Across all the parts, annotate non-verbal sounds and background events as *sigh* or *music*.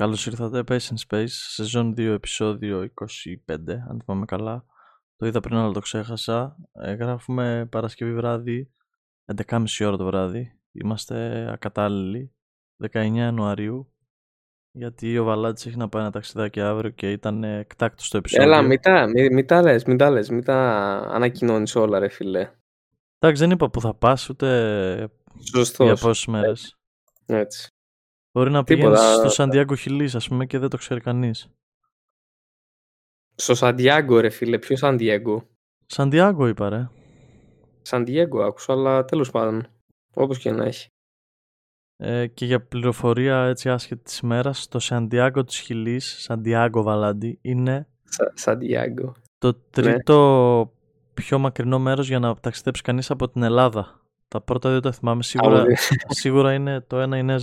Καλώς ήρθατε, Pace and Space, σεζόν 2, επεισόδιο 25, αν θυμάμαι καλά. Το είδα πριν, αλλά το ξέχασα. Ε, γράφουμε Παρασκευή βράδυ, 11.30 ώρα το βράδυ. Είμαστε ακατάλληλοι, 19 Ιανουαρίου, γιατί ο Βαλάτης έχει να πάει ένα ταξιδάκι αύριο και ήταν εκτάκτος στο επεισόδιο. Έλα, μην τα, μην, μην τα λες, μην τα λες, μην τα ανακοινώνεις όλα ρε φίλε. Εντάξει, δεν είπα που θα πας, ούτε Σωστός. για πόσες μέρες. Έτσι. Μπορεί να Τίποτα. πηγαίνεις στο Σαντιάγκο Χιλής, ας πούμε, και δεν το ξέρει κανείς. Στο Σαντιάγκο ρε φίλε, ποιο Σαντιάγκο; Σαντιάγκο είπα ρε. Σαντιάγκο άκουσα, αλλά τέλος πάντων. Όπως και να έχει. Ε, και για πληροφορία έτσι άσχετη της ημέρας, το Σαντιάγκο της Χιλής, Σαντιάγκο Βαλάντι, είναι Σα, Σαντιάγκο. το τρίτο πιο μακρινό μέρος για να ταξιδέψει κανείς από την Ελλάδα. Τα πρώτα δύο τα θυμάμαι σίγουρα, Από- σίγουρα είναι το ένα η Νέα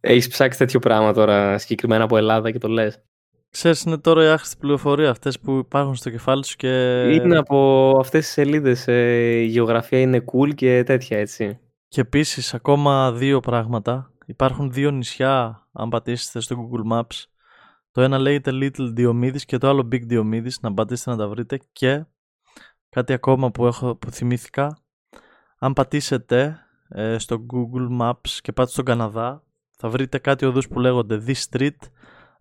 Ζηλανδία. Έχεις ψάξει τέτοιο πράγμα τώρα συγκεκριμένα από Ελλάδα και το λες; Ξέρεις, είναι τώρα η άχρηστη πληροφορία αυτές που υπάρχουν στο κεφάλι σου και, Είναι από αυτές τις σελίδες, ε, η γεωγραφία είναι cool και τέτοια έτσι. και επίσης ακόμα δύο πράγματα. Υπάρχουν δύο νησιά, αν πατήσετε στο Google Maps. Το ένα λέγεται Little Diomedes και το άλλο Big Diomedes, να πατήσετε να τα βρείτε. Και κάτι ακόμα που, έχω, που θυμήθηκα, αν πατήσετε ε, στο Google Maps και πάτε στον Καναδά, θα βρείτε κάτι οδούς που λέγονται This Street,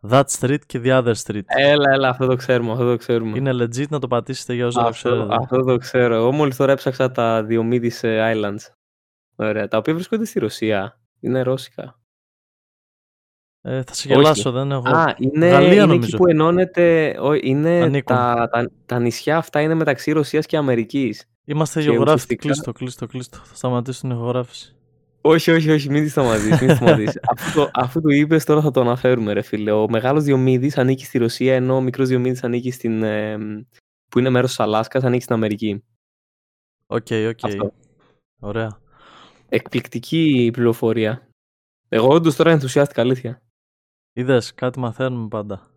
That Street και The Other Street. Έλα, έλα, αυτό το ξέρουμε, αυτό το ξέρουμε. Είναι legit να το πατήσετε για όσο το αυτό, ξέρετε. αυτό το ξέρω. Εγώ μόλις τώρα έψαξα τα Diomedes ε, Islands. Ωραία, τα οποία βρίσκονται στη Ρωσία. Είναι ρώσικα. Ε, θα σε Όχι. γελάσω, δεν έχω. Α, είναι, Γαλλία είναι νομίζω. εκεί που ενώνεται. ό, είναι Ανήκουν. τα, τα, τα νησιά αυτά είναι μεταξύ Ρωσίας και Αμερικής. Είμαστε και γεωγράφοι. ουσιαστικά- Κλείστο, κλείστο, κλείστο. Θα σταματήσω την ηχογράφηση. Όχι, όχι, όχι, μην τη σταματήσεις, μην τη σταματήσεις. *laughs* αφού, το, αφού το είπες τώρα θα το αναφέρουμε ρε φίλε. Ο μεγάλος Διομήδης ανήκει στη Ρωσία ενώ ο μικρός Διομήδης ανήκει στην, ε, που είναι μέρος της Αλάσκας, ανήκει στην Αμερική. Οκ, οκ. Αυτό. Ωραία. Εκπληκτική πληροφορία. Εγώ όντως τώρα ενθουσιάστηκα, αλήθεια. Είδες, κάτι μαθαίνουμε πάντα.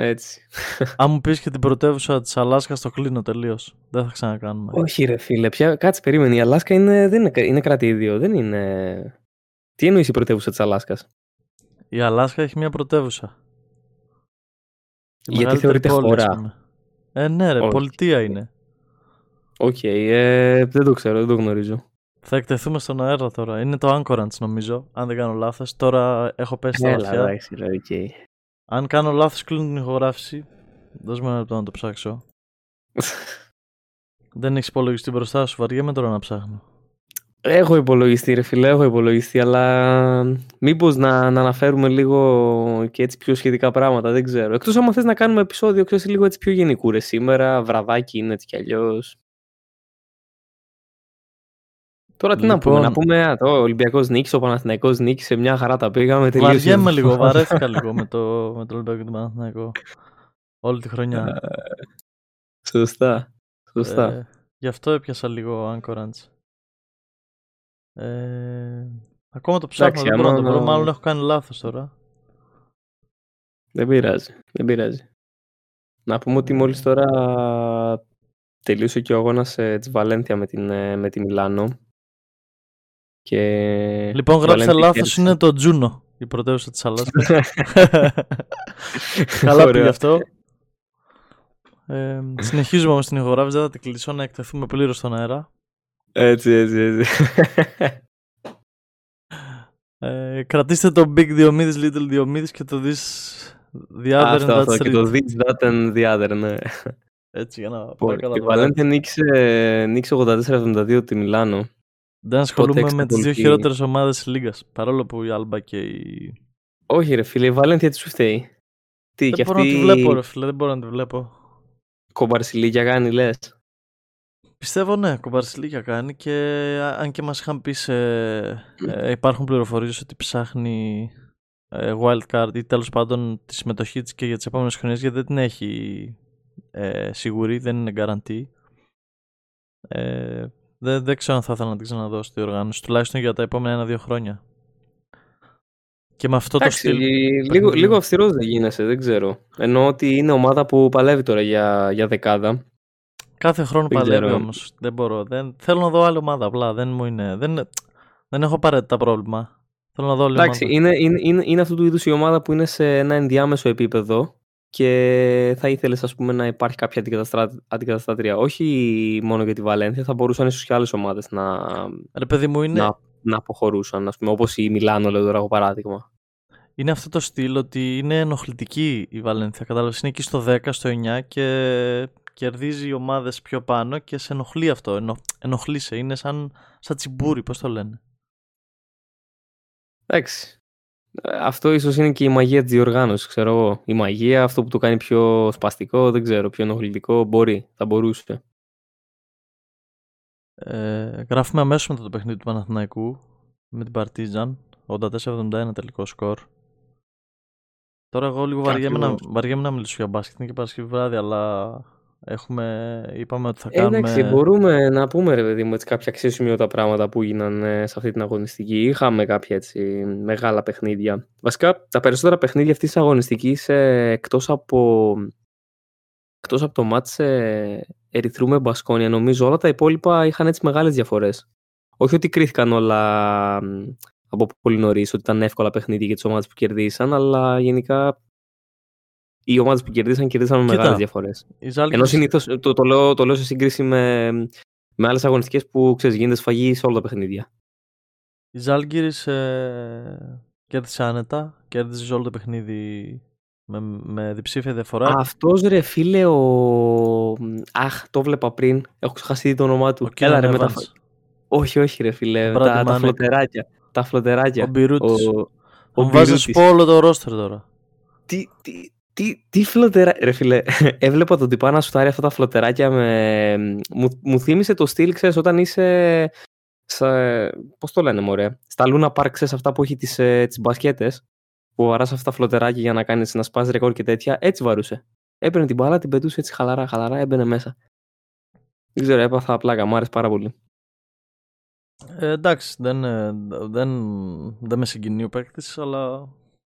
Έτσι. *laughs* Αν μου πεις και την πρωτεύουσα της Αλάσκα, το κλείνω τελείως. Δεν θα ξανακάνουμε. Όχι ρε φίλε, πια, κάτσε περίμενε. Η Αλάσκα είναι, δεν είναι, είναι κρατήδιο, δεν είναι... Τι εννοείς η πρωτεύουσα της Αλάσκας; Η Αλάσκα έχει μια πρωτεύουσα. Η Γιατί μεγαλύτερη θεωρείται πόλη, ας χώρα. πούμε. Ε, ναι, ρε, Όχι. πολιτεία είναι. Οκ, ε, δεν το ξέρω, δεν το γνωρίζω. Θα εκτεθούμε στον αέρα τώρα. Είναι το Anchorage, νομίζω, αν δεν κάνω λάθος. Τώρα έχω πέσει στα Έλα, βαθιά. εντάξει, ρε, οκ. Αν κάνω λάθος, κλείνω την ηχογράφηση. Δώσ' μου ένα λεπτό να το ψάξω. *laughs* δεν έχεις υπολογιστή μπροστά σου, βαριέμαι τώρα να ψάχνω. Έχω υπολογιστή ρε φίλε, έχω υπολογιστή, αλλά μήπως να, να αναφέρουμε λίγο και έτσι πιο σχετικά πράγματα, δεν ξέρω. Εκτός άμα θες να κάνουμε επεισόδιο, ξέρεις, λίγο έτσι πιο γενικού ρε σήμερα, βραδάκι είναι έτσι κι αλλιώς. Τώρα τι να πούμε, Λοιπόν. να πούμε α, το Ολυμπιακός νίκης, ο Παναθηναϊκός νίκησε, μια χαρά τα πήγαμε. τελείωσε. Βαριέμαι λίγο, βαρέθηκα λίγο με το, με το Ολυμπιακό και τον Παναθηναϊκό. Όλη τη χρονιά. Σωστά, σωστά. Ε, γι' αυτό έπιασα λίγο Anchorage. Ε, ακόμα το ψάχνω, Εντάξει, δεν μπορώ να το άμα- βρω. Μάλλον έχω κάνει λάθος τώρα. Δεν πειράζει, δεν πειράζει. Να πούμε ότι μόλις τώρα τελείωσε και ο αγώνας ε, της Βαλένθια με, την, ε, με τη Μιλάνο. Και... Λοιπόν, η γράψτε Βαλένθια λάθος, κέρδισε. είναι το Τζούνο, η πρωτεύουσα της Αλάσκας. *laughs* Καλά Ωραία. πήγε αυτό. Ε, συνεχίζουμε όμως την ηχογράφηση, δεν θα την κλείσω να εκτεθούμε πλήρως στον αέρα. Έτσι, έτσι, έτσι. *laughs* Ε, κρατήστε το Big Diomedes, Little Diomedes και το This The Other αυτό, and That αυτό. Και Street. το this, that and the other, ναι. Έτσι, για να πάει Λοιπόν, καλά η το βράδυ. Βαλένθια νίκησε, νίκησε 84-72 τη Μιλάνο. Δεν ασχολούμαι έξτρα με τις δύο πολιτική. χειρότερες ομάδες της Λίγκας. Παρόλο που η Άλμπα και η... Όχι ρε φίλε, η Βαλένθια τι σου φταίει. Τι, και Δεν μπορώ να τη αυτή βλέπω ρε φίλε, δεν μπορώ να τη βλέπω. κομπαρσιλίκια κάνει λες; Πιστεύω ναι, κομπαρσιλίκια κάνει και α- αν και μας είχαν πει σε, ε, υπάρχουν πληροφορίες ότι ψάχνει ε, wildcard ή τέλος πάντων τη συμμετοχή της και για τις επόμενες χρονιές γιατί δεν την έχει ε, σίγουρη, δεν είναι guarantee. Ε, δεν, δεν ξέρω αν θα ήθελα να την ξαναδώ στη οργάνωση, τουλάχιστον για τα επόμενα ένα-δύο χρόνια. Και με αυτό Εντάξει, το στυλ... λίγο, παιχνιδιού. λίγο αυστηρός δεν γίνεσαι, δεν ξέρω. Εννοώ ότι είναι ομάδα που παλεύει τώρα για, για δεκάδα. Κάθε χρόνο Δεν παλεύει ξέρω. όμως. Δεν μπορώ. Δεν... Θέλω να δω άλλη ομάδα απλά. Δεν μου είναι. Δεν, δεν έχω απαραίτητα πρόβλημα. Θέλω να δω λίγο. Εντάξει, είναι, είναι, είναι, είναι αυτού του είδους η ομάδα που είναι σε ένα ενδιάμεσο επίπεδο και θα ήθελες ας πούμε να υπάρχει κάποια αντικαταστάτρια όχι μόνο για τη Βαλένθια θα μπορούσαν ίσως και άλλες ομάδες να, Ρε παιδί μου είναι... να, να αποχωρούσαν ας πούμε, όπως η Μιλάνο λέω τώρα εγώ παράδειγμα. Είναι αυτό το στυλ ότι είναι ενοχλητική η Βαλένθια κατάλαβες; Είναι εκεί στο 10, στο 9 και κερδίζει ομάδες πιο πάνω και σε ενοχλεί αυτό. Ενο... ενοχλείσαι, είναι σαν, σαν τσιμπούρι πώς το λένε; Εντάξει, αυτό ίσως είναι και η μαγεία της διοργάνωσης, ξέρω εγώ. Η μαγεία, αυτό που το κάνει πιο σπαστικό, δεν ξέρω, πιο ενοχλητικό, μπορεί, θα μπορούσε. Ε, γράφουμε αμέσως μετά το παιχνίδι του Παναθηναϊκού με την Παρτίζαν, 84-71 τελικό σκορ. Τώρα εγώ λίγο βαριέμαι να, βαριέμαι να μιλήσω για μπάσκετ, είναι και Παρασκευή βράδυ, αλλά Έχουμε, είπαμε ότι θα ε, κάνουμε... Εντάξει, μπορούμε να πούμε ρε παιδί μου έτσι, κάποια αξιοσημείωτα πράγματα που έγιναν ε, σε αυτή την αγωνιστική. Είχαμε κάποια έτσι, μεγάλα παιχνίδια. Βασικά τα περισσότερα παιχνίδια αυτής της αγωνιστικής ε, εκτός από, εκτός από το μάτς ε, Ερυθρού με Μπασκόνια νομίζω όλα τα υπόλοιπα είχαν έτσι μεγάλες διαφορές. Όχι ότι κρίθηκαν όλα από πολύ νωρίς ότι ήταν εύκολα παιχνίδια για τις ομάδες που κερδίσαν, αλλά γενικά οι ομάδες που κερδίσαν κερδίσαν με μεγάλες διαφορές. Ενώ συνήθως το, το, λέω, το λέω σε σύγκριση με, με άλλες αγωνιστικές που ξέρεις, γίνεται σφαγή σε όλα τα παιχνίδια. Η Ζάλγκυρη ε, κέρδισε άνετα, κέρδισε σε όλο το παιχνίδι με, με διψήφια διαφορά. Αυτός ρε φίλε, ο. Αχ, το βλέπα πριν. Έχω ξεχάσει το όνομά του. Ο Έλα, ρε, μετα... Όχι, όχι, ρε φίλε. Τα, τα, φλωτεράκια. Τα φλωτεράκια. Ο Μπιρούτης. Ο, ο, ο βάζεις όλο το ρόστερ τώρα. Τι, τι, τι, τι φλωτερά... Ρε φίλε, *laughs* έβλεπα τον τυπά να σουτάρει αυτά τα φλωτεράκια με... Μου, μου θύμισε το στυλ, ξέρεις, όταν είσαι... Σε... Πώς το λένε, μωρέ. Στα Luna Park, ξέρεις, αυτά που έχει τις, ε, τις μπασκέτες, που αράς αυτά τα φλωτεράκια για να κάνεις να σπάς ρεκόρ και τέτοια, έτσι βαρούσε. Έπαιρνε την μπάλα, την πετούσε έτσι χαλαρά, χαλαρά, έμπαινε μέσα. Δεν ξέρω, έπαθα πλάκα, μου άρεσε πάρα πολύ. Ε, εντάξει, δεν, ε, δεν, δεν με συγκινεί ο παίκτης, αλλά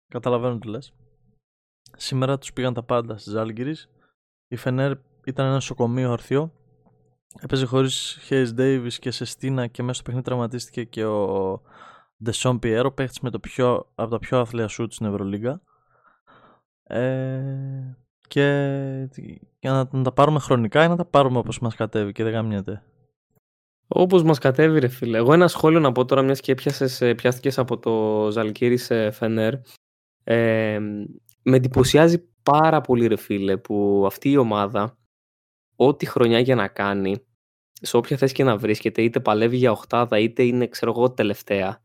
καταλαβαίνω τι λες. Σήμερα τους πήγαν τα πάντα στις Ζάλγκυρης. Η Φενέρ ήταν ένα σοκομείο ορθιό. Έπαιζε χωρίς Hayes Davis και σε Στίνα και μέσα στο παιχνίδι τραυματίστηκε και ο Ντεσόν Πιέρο, παίχτης με το πιο, από τα πιο αθλία σουτ στην Ευρωλίγα. Ε, και για να, να, τα πάρουμε χρονικά ή να τα πάρουμε όπως μας κατέβει και δεν γαμιέται; Όπως μας κατέβει ρε φίλε. Εγώ ένα σχόλιο να πω τώρα μιας και πιάστηκε πιάστηκες από το Ζαλκύρι σε Φενέρ. Ε, με εντυπωσιάζει πάρα πολύ ρε φίλε που αυτή η ομάδα ό,τι χρονιά για να κάνει σε όποια θέση και να βρίσκεται είτε παλεύει για οχτάδα είτε είναι ξέρω εγώ τελευταία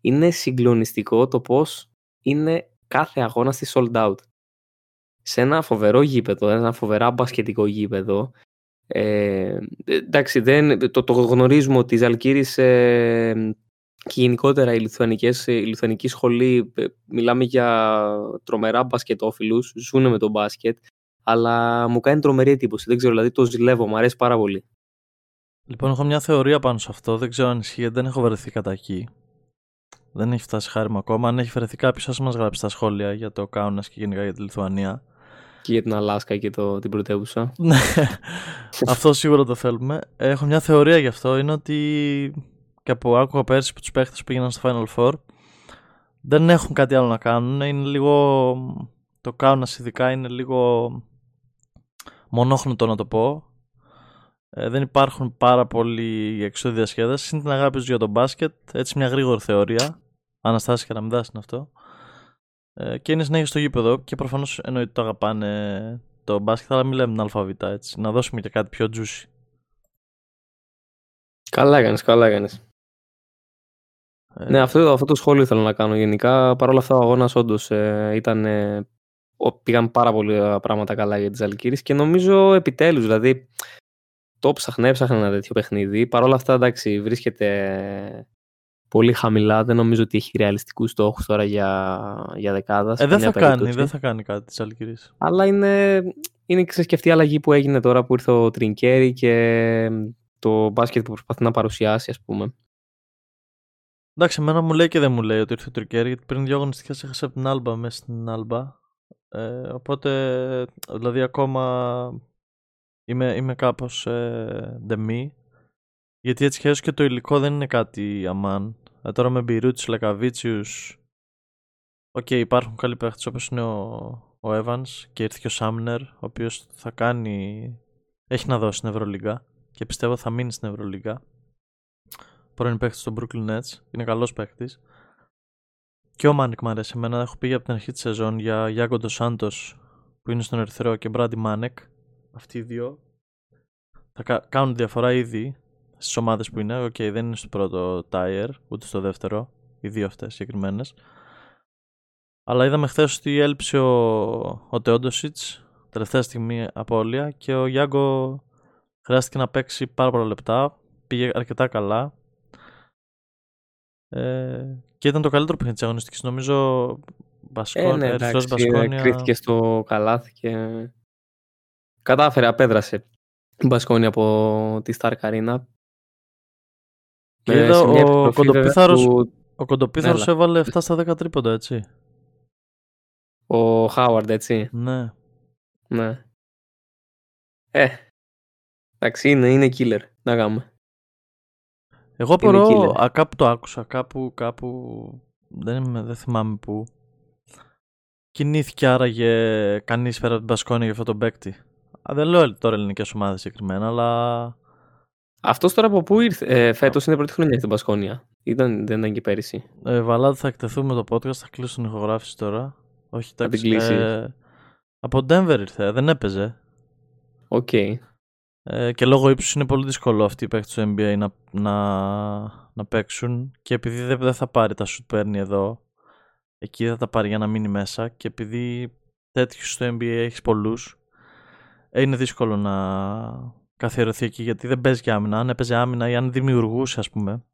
είναι συγκλονιστικό το πως είναι κάθε αγώνας στη sold out. Σε ένα φοβερό γήπεδο, ένα φοβερά μπασκετικό γήπεδο ε, εντάξει δεν, το, το γνωρίζουμε ότι η Ζαλκύρης ε, και γενικότερα η, λιθουανικές, η λιθουανική σχολή, ε, μιλάμε για τρομερά μπασκετόφιλους, ζουν με τον μπάσκετ, αλλά μου κάνει τρομερή εντύπωση. Δεν ξέρω, δηλαδή το ζηλεύω, μου αρέσει πάρα πολύ. Λοιπόν, έχω μια θεωρία πάνω σε αυτό. Δεν ξέρω αν ισχύει, δεν έχω βρεθεί κατά εκεί. Δεν έχει φτάσει χάρη μου ακόμα. Αν έχει βρεθεί κάποιος, ας μας γράψει στα σχόλια για το Κάουνα και γενικά για τη Λιθουανία. Και για την Αλάσκα και το, την πρωτεύουσα. *laughs* Ναι, αυτό σίγουρα το θέλουμε. Έχω μια θεωρία γι' αυτό. Είναι ότι και από άκουγα πέρσι που τους παίχτες που πήγαιναν στο Final Four δεν έχουν κάτι άλλο να κάνουν. Είναι λίγο. Το κάνουν ειδικά είναι λίγο μονόχνοτο να το πω. Ε, δεν υπάρχουν πάρα πολλοί εξώδη διασκέδαση. Είναι την αγάπη τους για το μπάσκετ. Έτσι, μια γρήγορη θεωρία. Αναστάσει και να μην είναι αυτό. Ε, και είναι συνέχεια στο γήπεδο και προφανώς εννοείται το αγαπάνε το μπάσκετ, αλλά μην λέμε την αλφαβήτα έτσι. Να δώσουμε και κάτι πιο juicy. Καλά έκανες, καλά έκανες. Ναι, αυτό, αυτό το σχόλιο ήθελα να κάνω. Γενικά, παρόλα αυτά, ο αγώνας όντως ε, ήταν. Ε, πήγαν πάρα πολλά πράγματα καλά για τις Αλκύρες και νομίζω επιτέλους, δηλαδή. Το ψάχνε, έψαχνε ένα τέτοιο παιχνίδι. Παρ' όλα αυτά, εντάξει, βρίσκεται πολύ χαμηλά. Δεν νομίζω ότι έχει ρεαλιστικούς στόχους τώρα για, για δεκάδα. Ε, δεν θα, κάνει, δεν θα κάνει κάτι τη Αλκύρη. Αλλά είναι, είναι και αυτή η αλλαγή που έγινε τώρα που ήρθε ο Τρινκέρι και το μπάσκετ που προσπαθεί να παρουσιάσει, ας πούμε. Εντάξει, εμένα μου λέει και δεν μου λέει ότι ήρθε ο Τρικέρ, γιατί πριν δύο αγωνιστικές έχασε από την Άλμπα μέσα στην Άλμπα. Ε, οπότε, δηλαδή ακόμα είμαι, είμαι κάπως ε, ντεμή. Γιατί έτσι και και το υλικό δεν είναι κάτι αμάν. Ε, τώρα με Μπιρούτς, Λεκαβίτσιους. Οκ, υπάρχουν καλοί παίχτες όπως είναι ο, ο Evans και ήρθε και ο Σάμνερ, ο οποίος θα κάνει... Έχει να δώσει στην Ευρωλίγα και πιστεύω θα μείνει στην Ευρωλίγα. Πρώην παίχτης στο Brooklyn Nets, είναι καλός παίχτης. Και ο Μάνεκ μου αρέσει εμένα, έχω πει από την αρχή της σεζόν για Γιάγκο Σάντος που είναι στον Ερυθρό και Μπράντι Μάνεκ. Αυτοί οι δύο θα κάνουν διαφορά ήδη στις ομάδες που είναι. Οκ, okay, δεν είναι στο πρώτο tier, ούτε στο δεύτερο. Οι δύο αυτές συγκεκριμένες. Αλλά είδαμε χθες ότι έλειψε ο, ο Τεόντοσιτς τελευταία στιγμή απώλεια και ο Γιάνγκο χρειάστηκε να παίξει πάρα πολλά λεπτά. Πήγε αρκετά καλά. Ε, και ήταν το καλύτερο παιχνίδι της αγωνιστικής. Νομίζω Μπασκόνια, ε, ναι, εντάξει, Μπασκόνια... κρίθηκε στο καλάθι και κατάφερε, απέδρασε η Μπασκόνια από τη Σταρ Καρίνα. Και ε, είδα ο Κοντοπίθαρος, που... ο Κοντοπίθαρος έβαλε 7 στα 10 τρίποντα, έτσι. Ο Χάουαρντ, έτσι. Ναι. Ναι. Ε, εντάξει, είναι, είναι killer, να κάνουμε. Εγώ απορώ, κάπου το άκουσα, κάπου, κάπου, δεν, δεν θυμάμαι πού, κινήθηκε άραγε κανείς πέρα από την Μπασκόνια για αυτό τον παίκτη. Α, δεν λέω τώρα ελληνικές ομάδες συγκεκριμένα, αλλά. Αυτός τώρα από πού ήρθε, ε, φέτος είναι πρώτη χρονιά στην Μπασκόνια. Ήταν, δεν ήταν και πέρυσι. Ε, Βαλάδε, θα εκτεθούμε το podcast, θα κλείσω την ηχογράφηση τώρα. Όχι, θα την κλείσεις. Ε, από Denver ήρθε, δεν έπαιζε. Οκ. Okay. Ε, και λόγω ύψους είναι πολύ δύσκολο αυτοί οι παίκτες του NBA να, να, να παίξουν. Και επειδή δεν, δεν θα πάρει τα σου παίρνει εδώ, εκεί θα τα πάρει για να μείνει μέσα και επειδή τέτοιους στο NBA έχεις πολλούς, ε, είναι δύσκολο να καθιερωθεί εκεί γιατί δεν παίζει και άμυνα. Αν έπαιζε άμυνα ή αν δημιουργούσε, ας πούμε,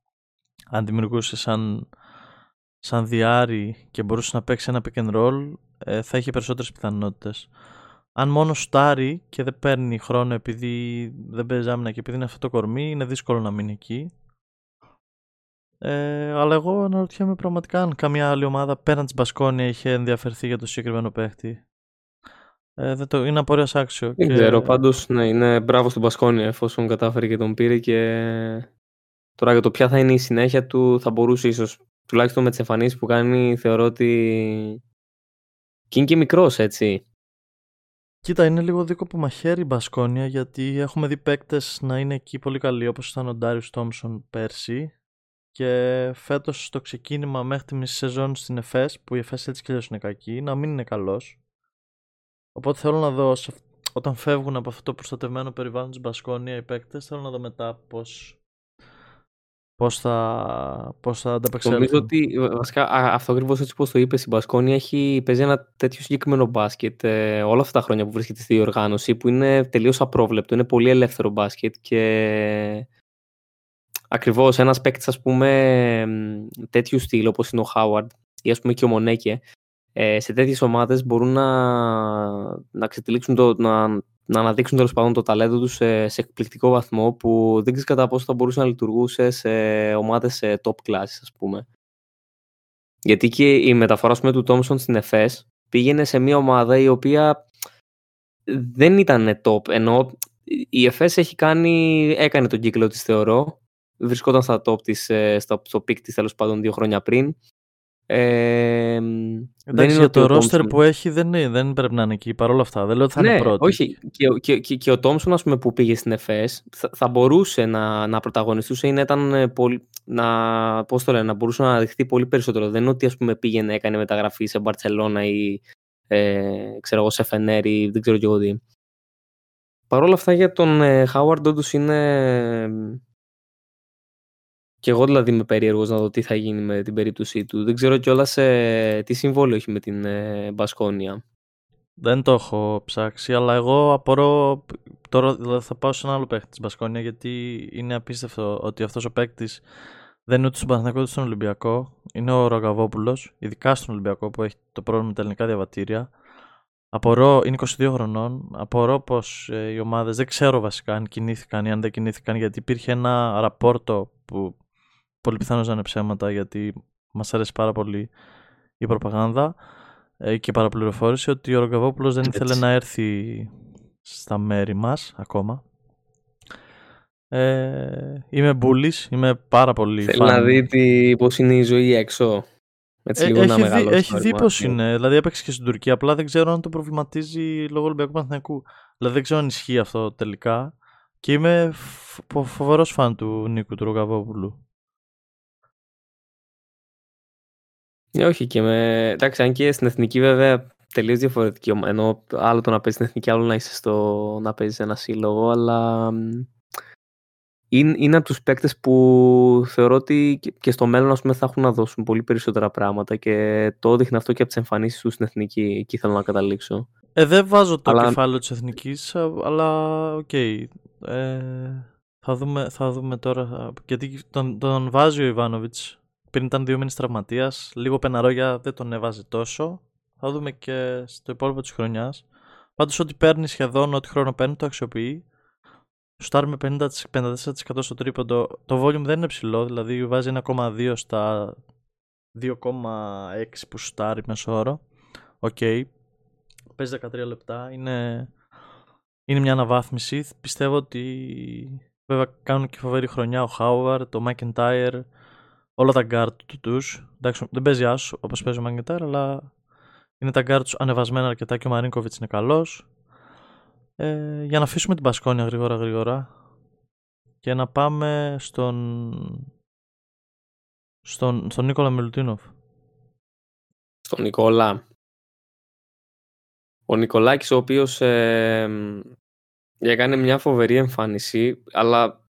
αν δημιουργούσε σαν, σαν διάρρη και μπορούσε να παίξει ένα pick and roll, ε, θα είχε περισσότερες πιθανότητες. Αν μόνο στάρει και δεν παίρνει χρόνο επειδή δεν παίζει άμυνα και επειδή είναι αυτό το κορμί, είναι δύσκολο να μείνει εκεί. Ε, αλλά εγώ αναρωτιέμαι πραγματικά αν καμία άλλη ομάδα πέραν της Μπασκόνια είχε ενδιαφερθεί για το συγκεκριμένο παίχτη. Ε, δεν το, είναι απορίας άξιο. Δεν και... ξέρω, πάντως ναι, είναι μπράβο στον Μπασκόνια εφόσον κατάφερε και τον πήρε και τώρα για το ποια θα είναι η συνέχεια του θα μπορούσε ίσως τουλάχιστον με τις εμφανίσεις που κάνει θεωρώ ότι και είναι και μικρός έτσι. Κοίτα, είναι λίγο δίκοπο μαχαίρι η Μπασκόνια γιατί έχουμε δει παίκτες να είναι εκεί πολύ καλοί όπως ήταν ο Ντάριο Τόμσον πέρσι και φέτος στο ξεκίνημα μέχρι τη μισή σεζόν στην ΕΦΕΣ, που η ΕΦΕΣ έτσι κι είναι κακή, να μην είναι καλός. Οπότε θέλω να δω, όταν φεύγουν από αυτό το προστατευμένο περιβάλλον της Μπασκόνια οι παίκτες, θέλω να δω μετά πώς πώς θα, πώς θα ανταπεξέλθουν. Νομίζω ότι βασικά αυτό ακριβώς έτσι όπως το είπες, η Μπασκόνια έχει, παίζει ένα τέτοιο συγκεκριμένο μπάσκετ ε, όλα αυτά τα χρόνια που βρίσκεται στη διοργάνωση που είναι τελείως απρόβλεπτο, είναι πολύ ελεύθερο μπάσκετ και Ακριβώς ένας παίκτης, ας πούμε, τέτοιου στυλ όπως είναι ο Χάουαρντ ή ας πούμε και ο Μονέκε, ε, σε τέτοιες ομάδες μπορούν να, να το, να, να αναδείξουν τέλος πάντων το ταλέντο τους σε, σε, εκπληκτικό βαθμό που δεν ξέρεις κατά πόσο θα μπορούσε να λειτουργούσε σε ομάδες top class, ας πούμε. Γιατί και η μεταφορά πούμε, του Τόμσον στην ΕΦΕΣ πήγαινε σε μια ομάδα η οποία δεν ήταν top. Ενώ η ΕΦΕΣ έχει κάνει, έκανε τον κύκλο της θεωρώ βρισκόταν στα top της, ε, στο, στο peak της τέλος πάντων δύο χρόνια πριν. Ε, Εντάξει, δεν είναι το ρόστερ που έχει δεν, είναι, δεν πρέπει να είναι εκεί παρόλα αυτά. Δεν λέω ότι θα ναι, είναι πρώτη. Όχι. Και, και, και, και ο Τόμσον ας πούμε, που πήγε στην ΕΦΕΣ θα, θα μπορούσε να, να πρωταγωνιστούσε ή να ήταν ε, πολύ, να, πώς το λένε, να μπορούσε να δεχτεί πολύ περισσότερο. Δεν είναι ότι ας πούμε, πήγαινε, έκανε μεταγραφή σε Μπαρτσελώνα ή ε, ξέρω εγώ, σε Φενέρ ή δεν ξέρω και εγώ τι. Παρ' όλα αυτά για τον Χάουαρντ όντως είναι και εγώ δηλαδή είμαι περίεργος να δω τι θα γίνει με την περίπτωσή του. Δεν ξέρω κιόλας ε, τι συμβόλαιο έχει με την ε, Μπασκόνια. Δεν το έχω ψάξει, αλλά εγώ απορώ. Τώρα δηλαδή, θα πάω σε ένα άλλο παίκτη της Μπασκόνια, γιατί είναι απίστευτο ότι αυτός ο παίκτης δεν είναι ούτε στον Παναθηναϊκό ούτε στον Ολυμπιακό. Είναι ο Ρογκαβόπουλο, ειδικά στον Ολυμπιακό που έχει το πρόβλημα με τα ελληνικά διαβατήρια. Απορώ, είναι 22 χρονών. Απορώ πως ε, οι ομάδες δεν ξέρω βασικά αν κινήθηκαν ή αν δεν κινήθηκαν, γιατί υπήρχε ένα ραπόρτο που πολύ πιθανό να είναι ψέματα γιατί μας αρέσει πάρα πολύ η προπαγάνδα ε, και η παραπληροφόρηση ότι ο Ρογκαβόπουλος δεν ήθελε να έρθει στα μέρη μας ακόμα Ε, είμαι μπουλής, είμαι πάρα πολύ Θέλει φαν. να δει τι, πώς είναι η ζωή έξω. Έτσι Ε, λίγο να έχει δει, μεγαλώσει έχει το δει ρημάδι. πώς είναι. Δηλαδή έπαιξε και στην Τουρκία. Απλά δεν ξέρω αν το προβληματίζει λόγω Ολυμπιακού Παναθηναϊκού. Δηλαδή δεν ξέρω αν ισχύει αυτό τελικά. Και είμαι φο- φοβερός φαν του Νίκου του Ρογαβόπουλου. Όχι και με... Εντάξει, αν και στην εθνική βέβαια τελείως διαφορετική. ομα- Ενώ άλλο το να παίζεις στην εθνική, άλλο να είσαι στο να παίζεις ένα σύλλογο. Αλλά μ, είναι, είναι από τους παίκτες που θεωρώ ότι και- και στο μέλλον ας πούμε, θα έχουν να δώσουν πολύ περισσότερα πράγματα και το έδειχνε αυτό και από τις εμφανίσεις τους στην εθνική. Εκεί θέλω να καταλήξω. Ε, δεν βάζω το Αλλά- κεφάλαιο της εθνικής, α- αλλά οκ. Ε, θα, δούμε, θα δούμε τώρα. Γιατί τον, τον βάζει ο Ιβάνοβιτς. Πριν ήταν δύο μήνες τραυματίας. Λίγο Πεναρόγια δεν τον έβαζε τόσο. Θα δούμε και στο υπόλοιπο της χρονιάς. Πάντως ό,τι παίρνει σχεδόν, ό,τι χρόνο παίρνει, το αξιοποιεί. Σουτάρει με 50, 54% στο τρίποντο. Το volume δεν είναι ψηλό, δηλαδή βάζει 1,2 στα 2,6 που σουτάρει μέσω όρο. Οκ. Παίζει 13 λεπτά. Είναι, είναι μια αναβάθμιση. Πιστεύω ότι βέβαια κάνουν και φοβερή χρονιά ο Χάουαρντ, το McIntyre, όλα τα guard του τους. Εντάξει, δεν παίζει άσο όπως παίζει ο McIntyre, αλλά είναι τα guard τους ανεβασμένα αρκετά και ο Μαρίνκοβιτς είναι καλός. Ε, για να αφήσουμε την Μπασκόνια γρήγορα γρήγορα και να πάμε στον, στον, στον Νίκολα Μιλουτίνοφ. Στον Νικόλα. Ο Νικολάκης ο οποίος ε, μ, έκανε μια φοβερή εμφάνιση, αλλά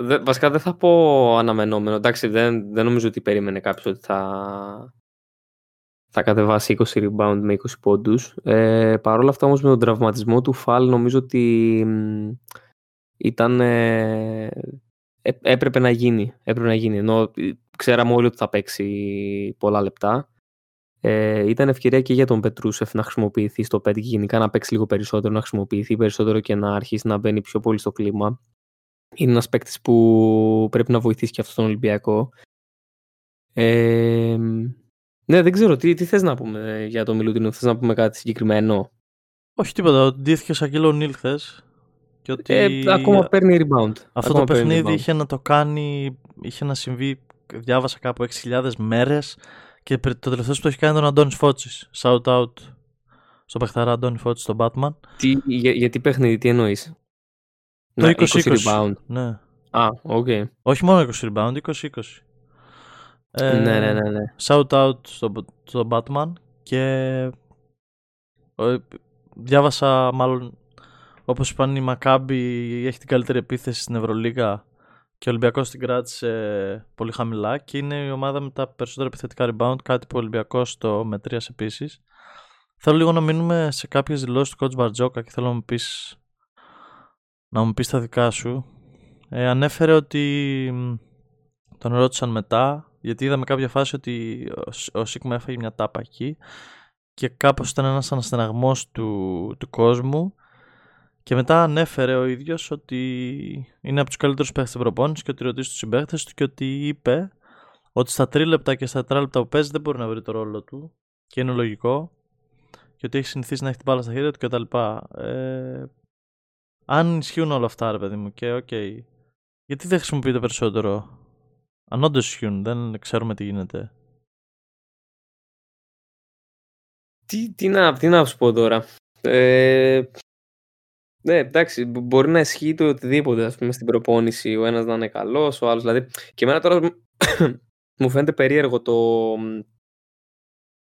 δε, βασικά δεν θα πω αναμενόμενο. Εντάξει, δεν, δεν νομίζω ότι περίμενε κάποιος ότι θα, θα κατεβάσει 20 rebound με 20 πόντους. Ε, Παρ' όλα αυτά όμως με τον τραυματισμό του Φαλ νομίζω ότι μ, ήταν... ε, έ- έπρεπε να γίνει. Έπρεπε να γίνει. Ενώ ε, ξέραμε όλοι ότι θα παίξει πολλά λεπτά. Ε, ήταν ευκαιρία και για τον Πετρούσεφ να χρησιμοποιηθεί στο 5 και γενικά να παίξει λίγο περισσότερο, να χρησιμοποιηθεί περισσότερο και να αρχίσει να μπαίνει πιο πολύ στο κλίμα. Είναι ένας παίκτης που πρέπει να βοηθήσει και αυτό τον Ολυμπιακό. Ε, ναι, δεν ξέρω. Τι, τι θες να πούμε για τον Μιλουτίνο, θες να πούμε κάτι συγκεκριμένο; Όχι τίποτα, ότι ντύθηκε σαν Σακίλ Ο'Νίλ χθες και ότι Ε, ακόμα παίρνει rebound. αυτό Ακόμα το παίρνει παιχνίδι rebound. είχε να το κάνει, είχε να συμβεί, διάβασα κάπου 6.000 μέρες και πρι- το τελευταίο που το έχει κάνει ήταν ο Αντώνης Φώτσης. Shout out στο παιχταρά Αντώνη Φώτση, στον Batman. Τι, για, για τι παιχνίδι, τι εννοείς; Το Να, 20-20. rebound. Ναι. Α, οκ. Όχι μόνο 20 rebound, 20-20. Ε, ναι, ναι, ναι, ναι. Shout out στο, στο Batman και ε, διάβασα μάλλον όπως είπαν η Μακάμπη έχει την καλύτερη επίθεση στην Ευρωλίγα και ο Ολυμπιακός την κράτησε πολύ χαμηλά και είναι η ομάδα με τα περισσότερα επιθετικά rebound κάτι που ο Ολυμπιακός το μετρίασε επίσης. Θέλω λίγο να μείνουμε σε κάποιες δηλώσεις του coach Μπαρτζόκα και θέλω να μου πεις, να μου πεις τα δικά σου. Ε, ανέφερε ότι μ, τον ρώτησαν μετά γιατί είδαμε κάποια φάση ότι ο, Σ- ο Σίγμα έφαγε μια τάπα εκεί και κάπως ήταν ένας αναστεναγμός του, του κόσμου και μετά ανέφερε ο ίδιος ότι είναι από τους καλύτερους παίχτες της προπόνησης και ότι ρωτήσει τους συμπαίχτες του και ότι είπε ότι στα τρίλεπτα και στα τετράλεπτα που παίζει δεν μπορεί να βρει το ρόλο του και είναι λογικό και ότι έχει συνηθίσει να έχει την μπάλα στα χέρια του κτλ. Ε, αν ισχύουν όλα αυτά ρε παιδί μου και οκ γιατί δεν χρησιμοποιείται περισσότερο; Αν όντως ισχύουν δεν ξέρουμε τι γίνεται Τι, τι, να, τι να σου πω τώρα. Ε, ναι, εντάξει, μπο- μπορεί να ισχύει το οτιδήποτε, ας πούμε, στην προπόνηση. Ο ένας να είναι καλός, ο άλλος δηλαδή. Και εμένα τώρα μ- μου φαίνεται περίεργο το,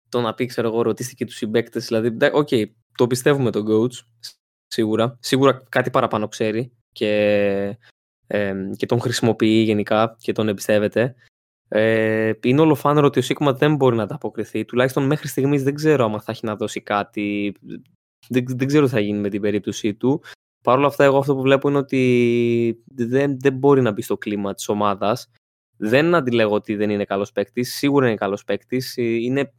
το να πει, ξέρω εγώ, ρωτήστηκε τους συμπαίκτες. Δηλαδή, εντά- οκ, το πιστεύουμε τον coach, σίγουρα. Σίγουρα κάτι παραπάνω ξέρει και, ε, και τον χρησιμοποιεί γενικά και τον εμπιστεύεται. Ε, είναι ολοφάνερο ότι ο Σίγμα δεν μπορεί να ανταποκριθεί. Τουλάχιστον μέχρι στιγμής δεν ξέρω αν θα έχει να δώσει κάτι. Δεν, δεν ξέρω τι θα γίνει με την περίπτωσή του. Παρ' όλα αυτά, εγώ αυτό που βλέπω είναι ότι δεν, δεν μπορεί να μπει στο κλίμα της ομάδας. Δεν αντιλέγω ότι δεν είναι καλός παίκτης. Σίγουρα είναι καλός παίκτης. Είναι,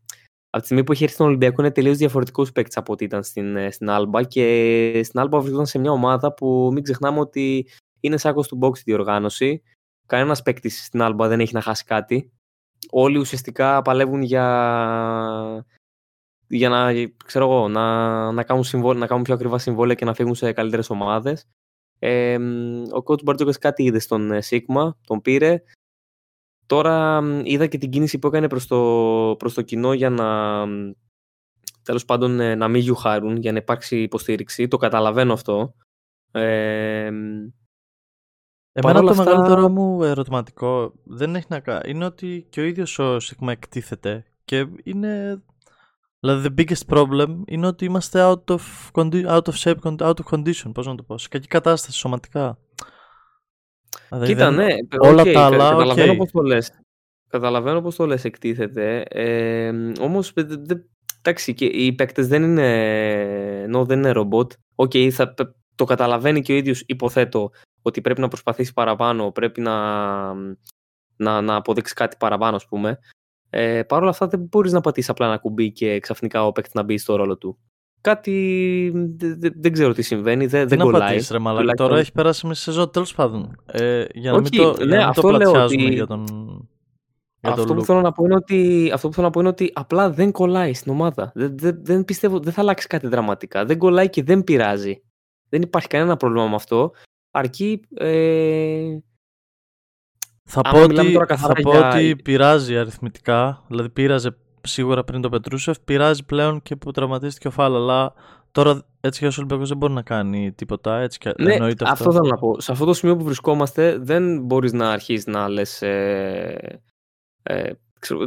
από τη στιγμή που έχει έρθει στον Ολυμπιακό, είναι τελείως διαφορετικός παίκτης από ό,τι ήταν στην, ε, στην Άλμπα. Και στην Άλμπα βρισκόταν σε μια ομάδα που μην ξεχνάμε ότι είναι σάκο του box η διοργάνωση. Κανένας παίκτη στην Άλμπα δεν έχει να χάσει κάτι. Όλοι ουσιαστικά παλεύουν για, για να, ξέρω εγώ, να, να, κάνουν συμβόλαια, να κάνουν πιο ακριβά συμβόλαια και να φύγουν σε καλύτερες ομάδες. Ε, ο coach Μπαρτζόκας κάτι είδε στον ε, Σίγμα, τον πήρε. Τώρα είδα και την κίνηση που έκανε προς το, προς το κοινό για να τέλος πάντων ε, να μην γιουχάρουν, για να υπάρξει υποστήριξη. Το καταλαβαίνω αυτό. Ε, Εμένα το αυτά... μεγαλύτερο μου ερωτηματικό δεν έχει να κάνει. Είναι ότι και ο ίδιος ο Σίγμα εκτίθεται και είναι Δηλαδή, the biggest problem είναι ότι είμαστε out of, out of shape, out of condition, πώς να το πω, σε κακή κατάσταση σωματικά. Δηλαδή, Κοίτα, ναι, όλα okay, τα άλλα, καταλαβαίνω okay. πώς το λες. Καταλαβαίνω πώς το λες εκτίθεται, ε, όμως, εντάξει, και οι παίκτες δεν είναι, no, δεν είναι ρομπότ. Οκ, okay, θα, το καταλαβαίνει και ο ίδιος, υποθέτω, ότι πρέπει να προσπαθήσει παραπάνω, πρέπει να, να, να αποδείξει κάτι παραπάνω, ας πούμε. Ε, Παρ' όλα αυτά δεν μπορείς να πατήσεις απλά ένα κουμπί και ξαφνικά ο παίκτης να μπει στο ρόλο του. Κάτι δεν ξέρω τι συμβαίνει, δεν, δεν κολλάει. Πατήσεις, ρε, μαλάκα. Τώρα έχει περάσει μισή σεζόν, τέλος πάντων. Ε, για να Όχι, μην το, ναι, αυτό το ότι... για τον. Για αυτό, που θέλω να πω είναι ότι, αυτό που θέλω να πω είναι ότι απλά δεν κολλάει στην ομάδα. Δεν, δεν, δεν πιστεύω, δεν θα αλλάξει κάτι δραματικά. Δεν κολλάει και δεν πειράζει. Δεν υπάρχει κανένα πρόβλημα με αυτό. Αρκεί ε, θα πω, ότι, θα πω ότι πειράζει αριθμητικά, δηλαδή πείραζε σίγουρα πριν το Πετρούσεφ, πειράζει πλέον και που τραυματίστηκε ο Φάλ, αλλά τώρα έτσι και ο Ολυμπιακός δεν μπορεί να κάνει τίποτα, έτσι και ναι, εννοείται αυτό. αυτό θέλω να πω. Σε αυτό το σημείο που βρισκόμαστε δεν μπορείς να αρχίσεις να λες ε, ε,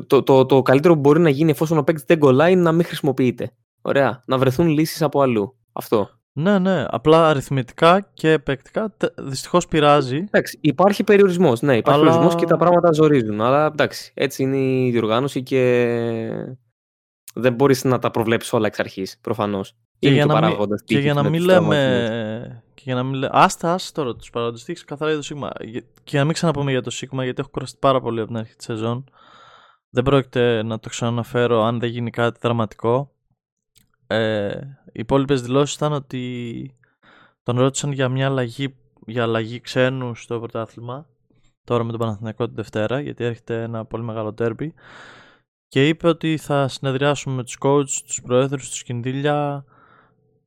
το, το, το, καλύτερο που μπορεί να γίνει εφόσον ο παίκτης δεν κολλάει είναι να μην χρησιμοποιείται. Ωραία. Να βρεθούν λύσεις από αλλού. Αυτό. Ναι, ναι. Απλά αριθμητικά και επεκτικά δυστυχώς πειράζει. Εντάξει, υπάρχει περιορισμός. Ναι, υπάρχει αλλά... περιορισμός και τα πράγματα ζορίζουν. Αλλά εντάξει, έτσι είναι η διοργάνωση και δεν μπορείς να τα προβλέψεις όλα εξ αρχής. Προφανώς. Και, για να, μην, και για να μην λέμε. Και για να μην λέμε. Άστα, άστα τώρα τους παράγοντες. Τι καθαρά για το Σίγμα. Και για να μην ξαναπούμε για το Σίγμα, γιατί έχω κουραστεί πάρα πολύ από την αρχή της σεζόν. Δεν πρόκειται να το ξαναναφέρω αν δεν γίνει κάτι δραματικό. Ε, οι υπόλοιπες δηλώσεις ήταν ότι τον ρώτησαν για μια αλλαγή, για αλλαγή ξένου στο πρωτάθλημα. Τώρα με τον Παναθηναϊκό τη Δευτέρα, γιατί έρχεται ένα πολύ μεγάλο τέρμπι. Και είπε ότι θα συνεδριάσουμε με τους coach, τους προέδρους, τους κινδύλια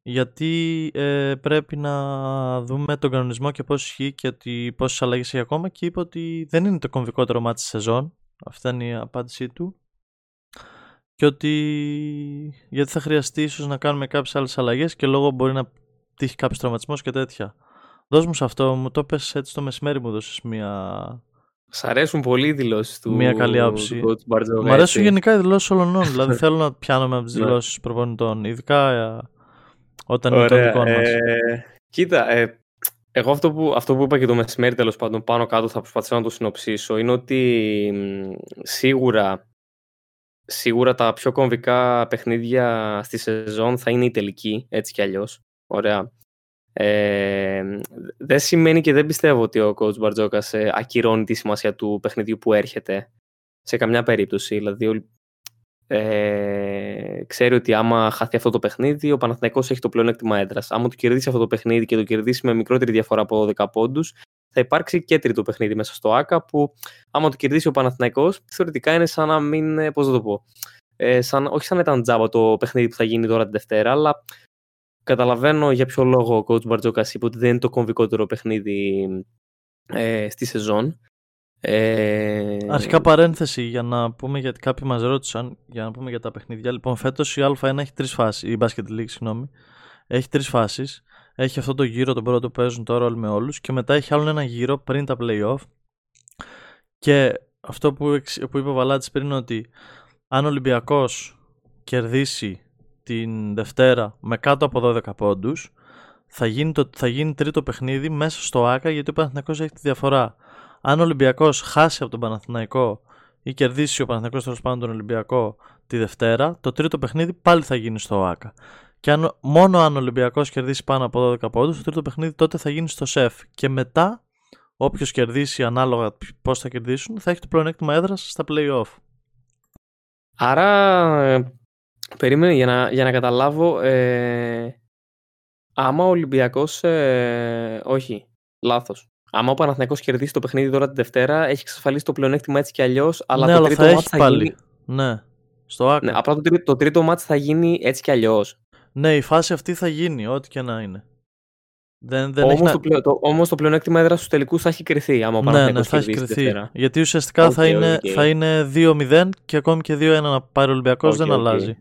γιατί ε, πρέπει να δούμε τον κανονισμό και πώς ισχύει και ότι πόσες αλλαγές έχει ακόμα και είπε ότι δεν είναι το κομβικότερο μάτι της σεζόν. Αυτή είναι η απάντησή του και ότι γιατί θα χρειαστεί ίσως να κάνουμε κάποιες άλλες αλλαγές και λόγω μπορεί να τύχει κάποιος τραυματισμός και τέτοια. Δώσ' μου σε αυτό, μου το πες έτσι το μεσημέρι μου δώσεις μια... Σ' αρέσουν πολύ οι δηλώσεις του Μια καλή άποψη. Μου αρέσουν γενικά οι δηλώσεις όλων. *laughs* δηλαδή θέλω να πιάνομαι από τις ναι. δηλώσεις προπονητών. Ειδικά ε, όταν είναι το δικό μας. Ε, κοίτα, ε, εγώ αυτό που, αυτό που είπα και το μεσημέρι τέλος πάντων πάνω κάτω θα προσπαθήσω να το συνοψίσω είναι ότι σίγουρα Σίγουρα τα πιο κομβικά παιχνίδια στη σεζόν θα είναι η τελική, έτσι κι αλλιώς. Ωραία. Ε, δεν σημαίνει και δεν πιστεύω ότι ο coach Μπαρτζόκας ε, ακυρώνει τη σημασία του παιχνιδιού που έρχεται σε καμιά περίπτωση. Δηλαδή, ε, ξέρει ότι άμα χαθεί αυτό το παιχνίδι, ο Παναθηναϊκός έχει το πλεονέκτημα έδρας. Άμα το κερδίσει αυτό το παιχνίδι και το κερδίσει με μικρότερη διαφορά από 12 πόντους, θα υπάρξει και τρίτο παιχνίδι μέσα στο ΆΚΑ που άμα το κερδίσει ο Παναθηναϊκός θεωρητικά είναι σαν να μην, ε, πώς θα το πω, ε, σαν, όχι σαν να ήταν τζάμπα το παιχνίδι που θα γίνει τώρα την Δευτέρα, αλλά καταλαβαίνω για ποιο λόγο ο coach Μπαρτζόκας είπε ότι δεν είναι το κομβικότερο παιχνίδι ε, στη σεζόν. Ε... Αρχικά παρένθεση για να πούμε γιατί κάποιοι μας ρώτησαν για να πούμε για τα παιχνίδια. Λοιπόν, φέτος η Α1 έχει τρεις φάσεις, η Basket League, συγγνώμη, έχει τρεις φάσεις έχει αυτό το γύρο τον πρώτο που παίζουν τώρα όλοι με όλους και μετά έχει άλλο ένα γύρο πριν τα play-off και αυτό που, που είπε ο Βαλάτης πριν ότι αν ο Ολυμπιακός κερδίσει την Δευτέρα με κάτω από 12 πόντους θα γίνει, το, θα γίνει τρίτο παιχνίδι μέσα στο ΆΚΑ γιατί ο Παναθηναϊκός έχει τη διαφορά. Αν ο Ολυμπιακός χάσει από τον Παναθηναϊκό ή κερδίσει ο Παναθηναϊκός τέλος πάντων τον Ολυμπιακό τη Δευτέρα, το τρίτο παιχνίδι πάλι θα γίνει στο ΆΚΑ. Και αν, μόνο αν ο Ολυμπιακός κερδίσει πάνω από 12 πόντους, το τρίτο παιχνίδι τότε θα γίνει στο σεφ. Και μετά, όποιος κερδίσει ανάλογα πώς θα κερδίσουν, θα έχει το πλεονέκτημα έδρας στα playoff. Άρα, ε, περίμενε για να, για να καταλάβω. Ε, άμα ο Ολυμπιακός. Ε, όχι, λάθος. Άμα ο Παναθηναϊκός κερδίσει το παιχνίδι τώρα την Δευτέρα, έχει εξασφαλίσει το πλεονέκτημα έτσι κι αλλιώς. Αλλά ναι, το αλλά τρίτο θα έχει θα πάλι. Γίνει... Ναι. Στο Ναι, απλά το τρίτο, το τρίτο μάτς θα γίνει έτσι κι αλλιώς. Ναι, η φάση αυτή θα γίνει, ό,τι και να είναι. Δεν, δεν όμως, έχει το πλεο, το, όμως το πλεονέκτημα έδρας στους τελικούς θα έχει κρυθεί άμα ο Ναι, ναι, Παναθηναϊκός θα έχει κερδίσει κρυθεί. Δευτέρα. Γιατί ουσιαστικά Οκ, θα, είναι, οκ. θα είναι 2-0 και ακόμη και 2-1 να πάρει ο Ολυμπιακός Οκ, δεν οκ. αλλάζει.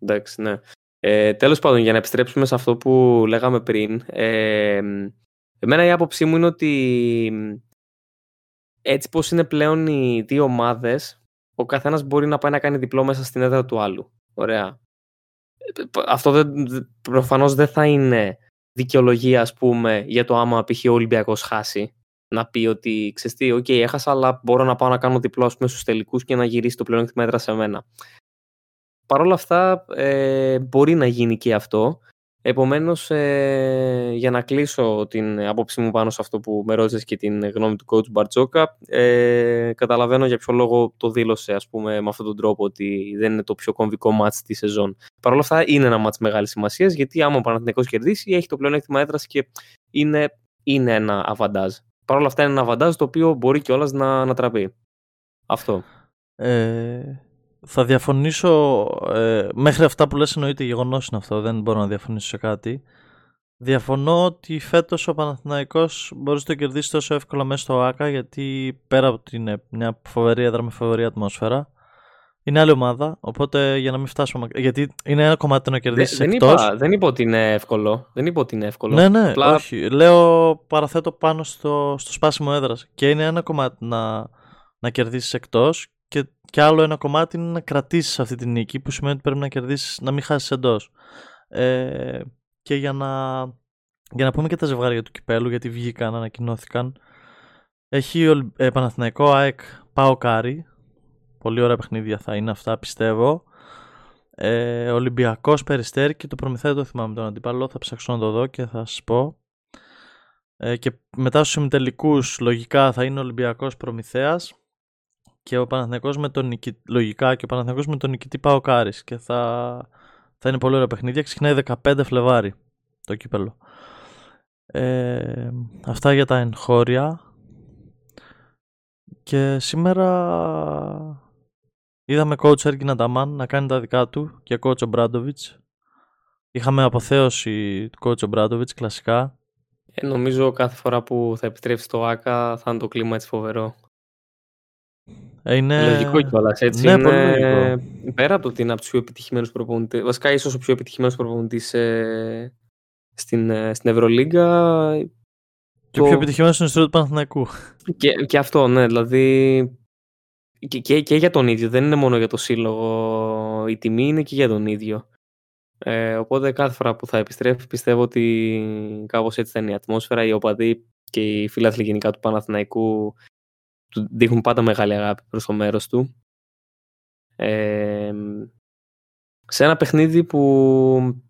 Εντάξει, ναι. Ε, τέλος πάντων, για να επιστρέψουμε σε αυτό που λέγαμε πριν, ε, εμένα η άποψή μου είναι ότι έτσι πως είναι πλέον οι δύο ομάδες, ο καθένας μπορεί να πάει να κάνει διπλό μέσα στην έδρα του άλλου. Ωραία. Ε, αυτό δεν, προφανώς δεν θα είναι δικαιολογία, ας πούμε, για το άμα π.χ. ο Ολυμπιακός χάσει. Να πει ότι, ξέρεις τι, οκ, έχασα, αλλά μπορώ να πάω να κάνω διπλό, ας πούμε, στους τελικούς και να γυρίσει το πλεονέκτημα έδρα σε μένα. Παρ' όλα αυτά, ε, μπορεί να γίνει και αυτό. Επομένως, ε, για να κλείσω την άποψή μου πάνω σε αυτό που με ρώτησες και την γνώμη του coach Μπαρτζόκα, ε, καταλαβαίνω για ποιο λόγο το δήλωσε, ας πούμε, με αυτόν τον τρόπο ότι δεν είναι το πιο κομβικό ματς της σεζόν. Παρ' όλα αυτά, είναι ένα ματς μεγάλης σημασίας, γιατί άμα ο Παναθηναϊκός κερδίσει, έχει το πλεονέκτημα έδρας και είναι, είναι ένα αβαντάζ. Παρ' όλα αυτά, είναι ένα αβαντάζ το οποίο μπορεί κιόλας να, να τραπεί. Αυτό. Ε, θα διαφωνήσω ε, μέχρι αυτά που λες εννοείται γεγονός είναι αυτό δεν μπορώ να διαφωνήσω σε κάτι διαφωνώ ότι φέτος ο Παναθηναϊκός μπορείς να το κερδίσεις τόσο εύκολα μέσα στο ΆΚΑ γιατί πέρα από ότι είναι μια φοβερή έδρα με φοβερή ατμόσφαιρα είναι άλλη ομάδα οπότε για να μην φτάσουμε μακριά γιατί είναι ένα κομμάτι να Δεν, κερδίσει δεν, εκτός είπα, δεν είπα ότι είναι εύκολο. Δεν είπα ότι είναι εύκολο. ναι ναι Απλά- όχι λέω παραθέτω πάνω στο, στο σπάσιμο έδρας και είναι ένα κομμάτι να, να κερδίσεις εκτός και, και άλλο ένα κομμάτι είναι να κρατήσεις αυτή τη νίκη που σημαίνει ότι πρέπει να κερδίσεις να μην χάσεις εντός. Ε, και για να, για να πούμε και τα ζευγάρια του κυπέλλου γιατί βγήκαν, ανακοινώθηκαν έχει ο ε, Παναθηναϊκός ΑΕΚ ΠΑΟΚ Άρη. Πολύ ωραία παιχνίδια θα είναι αυτά πιστεύω. Ε, Ολυμπιακός Περιστέρη και το Προμηθέα το θυμάμαι τον αντίπαλο θα ψάξω να το δω και θα σας πω. Ε, και μετά στους ημιτελικούς λογικά θα είναι Ολυμπιακός Προμηθέας και ο Παναθηναϊκός με τον νικητή, λογικά και ο Παναθηναϊκός με τον νικητή Πάο Κάρις και θα, θα είναι πολύ ωραία παιχνίδια. Ξεκινάει 15 Φλεβάρι το κύπελο. Ε, αυτά για τα εγχώρια. Και σήμερα είδαμε coach Έργκιν Ανταμάν να κάνει τα δικά του και coach Ομπράντοβιτς είχαμε αποθέωση του coach Ομπράντοβιτς κλασικά. Ε, νομίζω κάθε φορά που θα επιστρέψει στο ΆΚΑ θα είναι το κλίμα έτσι φοβερό. Ε, είναι... Λογικό κιόλας. Έτσι Ναι, είναι, πολύ λογικό. Πέρα από ότι είναι από τους πιο επιτυχημένους προπονητές, βασικά ίσως ο πιο επιτυχημένος προπονητής ε, στην, ε, στην Ευρωλίγκα. Και ο πιο επιτυχημένος στην ιστορία του Παναθηναϊκού. Και, και αυτό, ναι, δηλαδή. Και, και, και για τον ίδιο. Δεν είναι μόνο για το σύλλογο η τιμή, είναι και για τον ίδιο. Ε, οπότε κάθε φορά που θα επιστρέφει πιστεύω ότι κάπως έτσι θα είναι η ατμόσφαιρα. Οι οπαδοί και οι φίλαθλοι γενικά του Παναθηναϊκού του δείχνουν πάντα μεγάλη αγάπη προς το μέρος του. Ε, σε ένα παιχνίδι που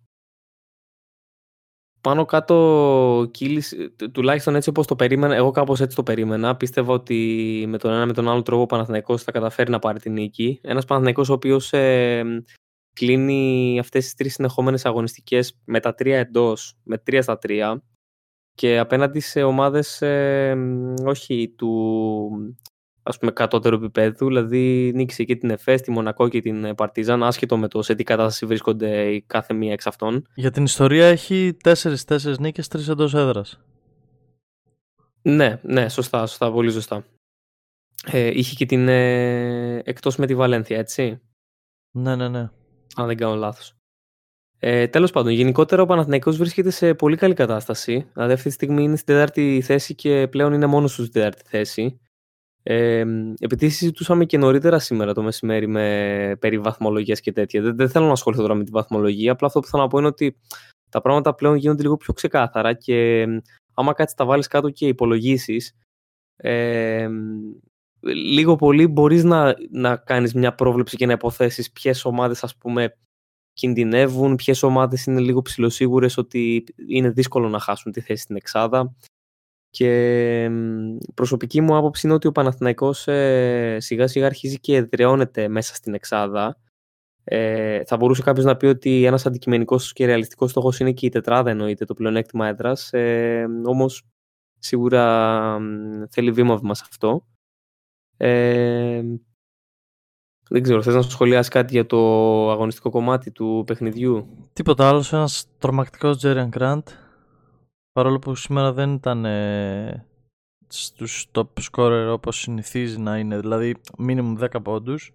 πάνω κάτω κύλησε, τουλάχιστον έτσι όπως το περίμενα, εγώ κάπως έτσι το περίμενα. Πίστευα ότι με τον ένα με τον άλλο τρόπο ο Παναθηναϊκός θα καταφέρει να πάρει την νίκη. Ένας Παναθηναϊκός ο οποίος ε, κλείνει αυτές τις τρεις συνεχόμενες αγωνιστικές με τα τρία εντός, με τρία στα τρία και απέναντι σε ομάδες ε, όχι του ας πούμε κατώτερου επίπεδου, δηλαδή νίκησε και την ΕΦΕΣ, τη Μονακό και την Παρτίζαν, άσχετο με το σε τι κατάσταση βρίσκονται η κάθε μία εξ αυτών. Για την ιστορία έχει 4-4 νίκες, 3 εντός έδρας. Ναι, ναι, σωστά, σωστά, πολύ σωστά. Ε, είχε και την ε, εκτός με τη Βαλένθια, έτσι, Ναι, ναι, ναι. αν δεν κάνω λάθος. Ε, Τέλος πάντων, γενικότερα ο Παναθηναϊκός βρίσκεται σε πολύ καλή κατάσταση. Δηλαδή, αυτή τη στιγμή είναι στην τέταρτη θέση και πλέον είναι μόνος τους στην τέταρτη θέση. Ε, επειδή συζητούσαμε και νωρίτερα σήμερα το μεσημέρι με περί βαθμολογίας και τέτοια. Δεν, δεν θέλω να ασχοληθώ τώρα με τη βαθμολογία. Απλά αυτό που θέλω να πω είναι ότι τα πράγματα πλέον γίνονται λίγο πιο ξεκάθαρα και άμα κάτσεις τα βάλεις κάτω και υπολογίσεις, ε, λίγο πολύ μπορείς να, να κάνεις μια πρόβλεψη και να υποθέσεις ποιες ομάδες ας πούμε κινδυνεύουν, ποιες ομάδες είναι λίγο ψηλοσίγουρες ότι είναι δύσκολο να χάσουν τη θέση στην Εξάδα. Και προσωπική μου άποψη είναι ότι ο Παναθηναϊκός ε, σιγά σιγά αρχίζει και εδραιώνεται μέσα στην Εξάδα. Ε, θα μπορούσε κάποιος να πει ότι ένας αντικειμενικός και ρεαλιστικός στόχος είναι και η τετράδα, εννοείται το πλεονέκτημα έδρας. Ε, Όμως σίγουρα θέλει βήμα σε αυτό. Ε, δεν ξέρω, θες να σου σχολιάσεις κάτι για το αγωνιστικό κομμάτι του παιχνιδιού; Τίποτα άλλο, ένας τρομακτικός Τζέριαν Grant. παρόλο που σήμερα δεν ήταν ε, στους top scorer όπως συνηθίζει να είναι, δηλαδή minimum 10 πόντους.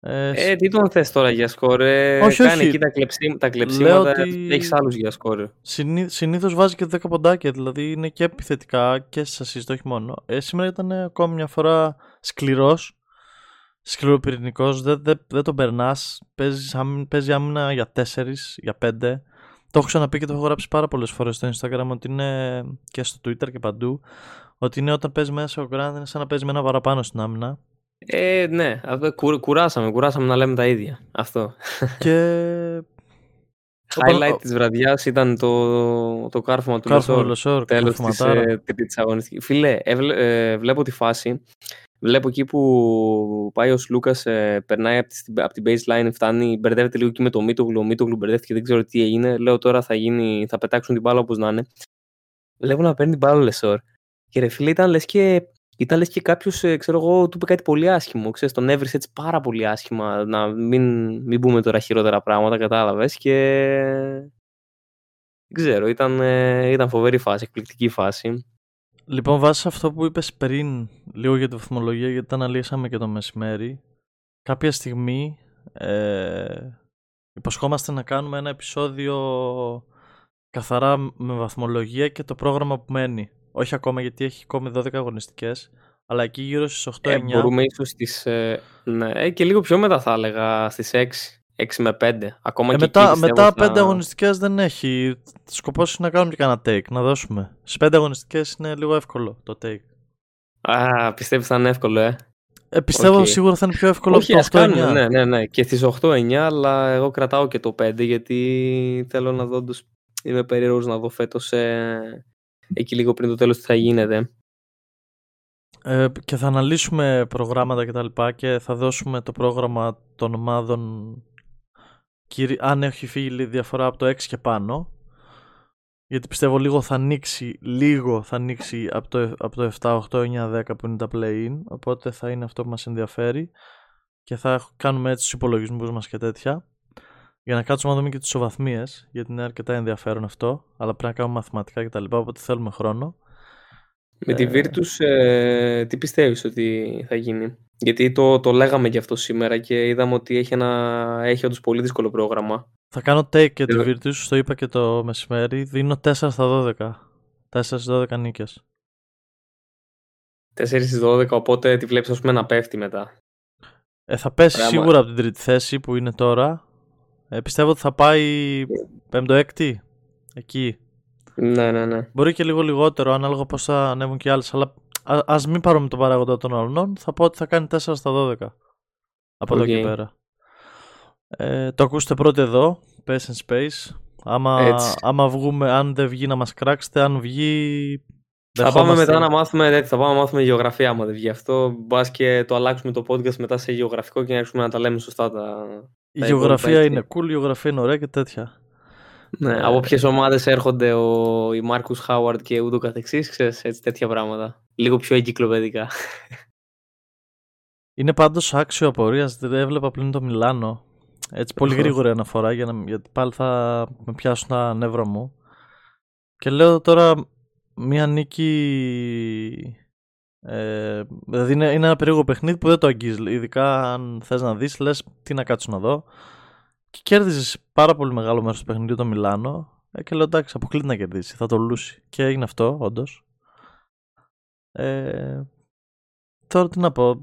Ε, ε, τι τον θες τώρα για σκορ, ε, όχι, κάνει όχι. εκεί τα, κλεψί, τα κλεψίματα, ότι... έχεις άλλους για σκορ. Συνή, συνήθως βάζει και 10 ποντάκια, δηλαδή είναι και επιθετικά και σε assist, όχι μόνο. Ε, σήμερα ήταν ακόμη μια φορά σκληρός, σκληροπυρηνικός, δεν, δεν, δεν τον περνάς, παίζεις, παίζει άμυνα για 4, για 5. Το έχω ξαναπεί και το έχω γράψει πάρα πολλές φορές στο Instagram ότι είναι και στο Twitter και παντού ότι είναι όταν παίζεις μέσα ο Grant είναι σαν να παίζεις με ένα παραπάνω στην άμυνα. Ε, ναι, αυτό, κου, κουράσαμε, κουράσαμε να λέμε τα ίδια. Αυτό. Και... *laughs* Highlight της βραδιάς ήταν το, το κάρφωμα του κάρφωμα Λεσόρ. Τέλος της, ε, της αγωνιστικής. Φίλε, ε, βλέπω τη φάση. Βλέπω εκεί που πάει ο Λούκα, ε, περνάει από, τη, από την baseline, φτάνει, μπερδεύεται λίγο εκεί με το Μίτογλου. Ο Μίτογλου μπερδεύτηκε, δεν ξέρω τι έγινε. Λέω τώρα θα, γίνει, θα πετάξουν την μπάλα όπως να 'ναι. Βλέπω να παίρνει την μπάλα ο Λεσόρ. Και ρε φίλε, ήταν λες και, ήταν λες και κάποιος, ε, ξέρω εγώ, του είπε κάτι πολύ άσχημο. Ξέρεις, τον έβρισε έτσι πάρα πολύ άσχημα. Να μην, μην πούμε τώρα χειρότερα πράγματα, κατάλαβες. Και. Δεν ξέρω, ήταν, ε, ήταν φοβερή φάση, εκπληκτική φάση. Λοιπόν, βάσει αυτό που είπες πριν, λίγο για τη βαθμολογία, γιατί τα αναλύσαμε και το μεσημέρι, κάποια στιγμή ε, υποσχόμαστε να κάνουμε ένα επεισόδιο καθαρά με βαθμολογία και το πρόγραμμα που μένει. Όχι ακόμα γιατί έχει ακόμη 12 αγωνιστικές, αλλά εκεί γύρω στις 8-9. Ε, μπορούμε ίσως στις. Ε, ναι, ε, και λίγο πιο μετά θα έλεγα στις 6. 6 με 5. Ακόμα ε, και μετά, εκεί μετά 5 θα... αγωνιστικές δεν έχει. Σκοπός είναι να κάνουμε και κανένα take, να δώσουμε. Στις 5 αγωνιστικές είναι λίγο εύκολο το take. Α, πιστεύεις θα είναι εύκολο, ε; ε πιστεύω okay. σίγουρα θα είναι πιο εύκολο Όχι, από το 8-9. Ναι, ναι, ναι. Και στις 8-9, αλλά εγώ κρατάω και το 5 γιατί θέλω να δω. Τους... Είμαι περίεργος να δω φέτος ε, εκεί λίγο πριν το τέλος τι θα γίνεται. Ε, και θα αναλύσουμε προγράμματα και τα λοιπά και θα δώσουμε το πρόγραμμα των ομάδων αν έχει φύγει η διαφορά από το 6 και πάνω γιατί πιστεύω λίγο θα ανοίξει λίγο θα ανοίξει από το, από το 7, 8, 9, 10 που είναι τα play-in οπότε θα είναι αυτό που μας ενδιαφέρει και θα κάνουμε έτσι τους υπολογισμούς μας και τέτοια για να κάτσουμε να δούμε και τις ισοβαθμίες, γιατί είναι αρκετά ενδιαφέρον αυτό, αλλά πρέπει να κάνουμε μαθηματικά κτλ. Οπότε θέλουμε χρόνο. Με τη ε, Virtus, ε, τι πιστεύεις ότι θα γίνει; Γιατί το, το λέγαμε και αυτό σήμερα και είδαμε ότι έχει, ένα, έχει όντως πολύ δύσκολο πρόγραμμα. Θα κάνω take για τη Virtus, το είπα και το μεσημέρι. Δίνω 4 στα 12. 4 στα 12 νίκες. 4 στις 12, οπότε τη βλέπεις ας πούμε να πέφτει μετά. Ε, θα πέσει σίγουρα από την τρίτη θέση που είναι τώρα ε, πιστεύω ότι θα πάει πέμπτο-έκτη. Εκεί. Ναι, ναι, ναι. Μπορεί και λίγο λιγότερο, ανάλογα πώς θα ανέβουν και άλλες. Αλλά α μην πάρουμε τον παράγοντα των άλλων. Θα πω ότι θα κάνει 4 στα 12. Από okay. εδώ και πέρα. Ε, το ακούστε πρώτο εδώ. Pace and Space. Άμα, άμα βγούμε, αν δεν βγει να μας κράξετε, αν βγει. Θα πάμε μετά να μάθουμε, θα πάμε να μάθουμε γεωγραφία άμα δεν βγει αυτό. Μπας και το αλλάξουμε το podcast μετά σε γεωγραφικό και να αρχίσουμε να τα λέμε σωστά τα, η γεωγραφία είναι cool, η γεωγραφία είναι ωραία και τέτοια. Ναι, ε, από ποιες ομάδες έρχονται ο, οι Μάρκου Χάουαρντ και ούτω καθεξής, ξέρεις έτσι τέτοια πράγματα. Λίγο πιο εγκυκλοπαιδικά. *laughs* Είναι πάντως άξιο απορίας. Δεν έβλεπα πλήν το Μιλάνο. Έτσι πολύ γρήγορη αναφορά για να, γιατί πάλι θα με πιάσουν τα νεύρα μου. Και λέω τώρα μία νίκη ε, δηλαδή είναι, είναι ένα περίεργο παιχνίδι που δεν το αγγίζεις. Ειδικά αν θες να δεις, λες τι να κάτσω να δω. Και κέρδιζες πάρα πολύ μεγάλο μέρος του παιχνιδιού το Μιλάνο. Ε, και λέω εντάξει, αποκλείται να κερδίσει. Θα το λούσει. Και έγινε αυτό, όντως. Ε, τώρα τι να πω.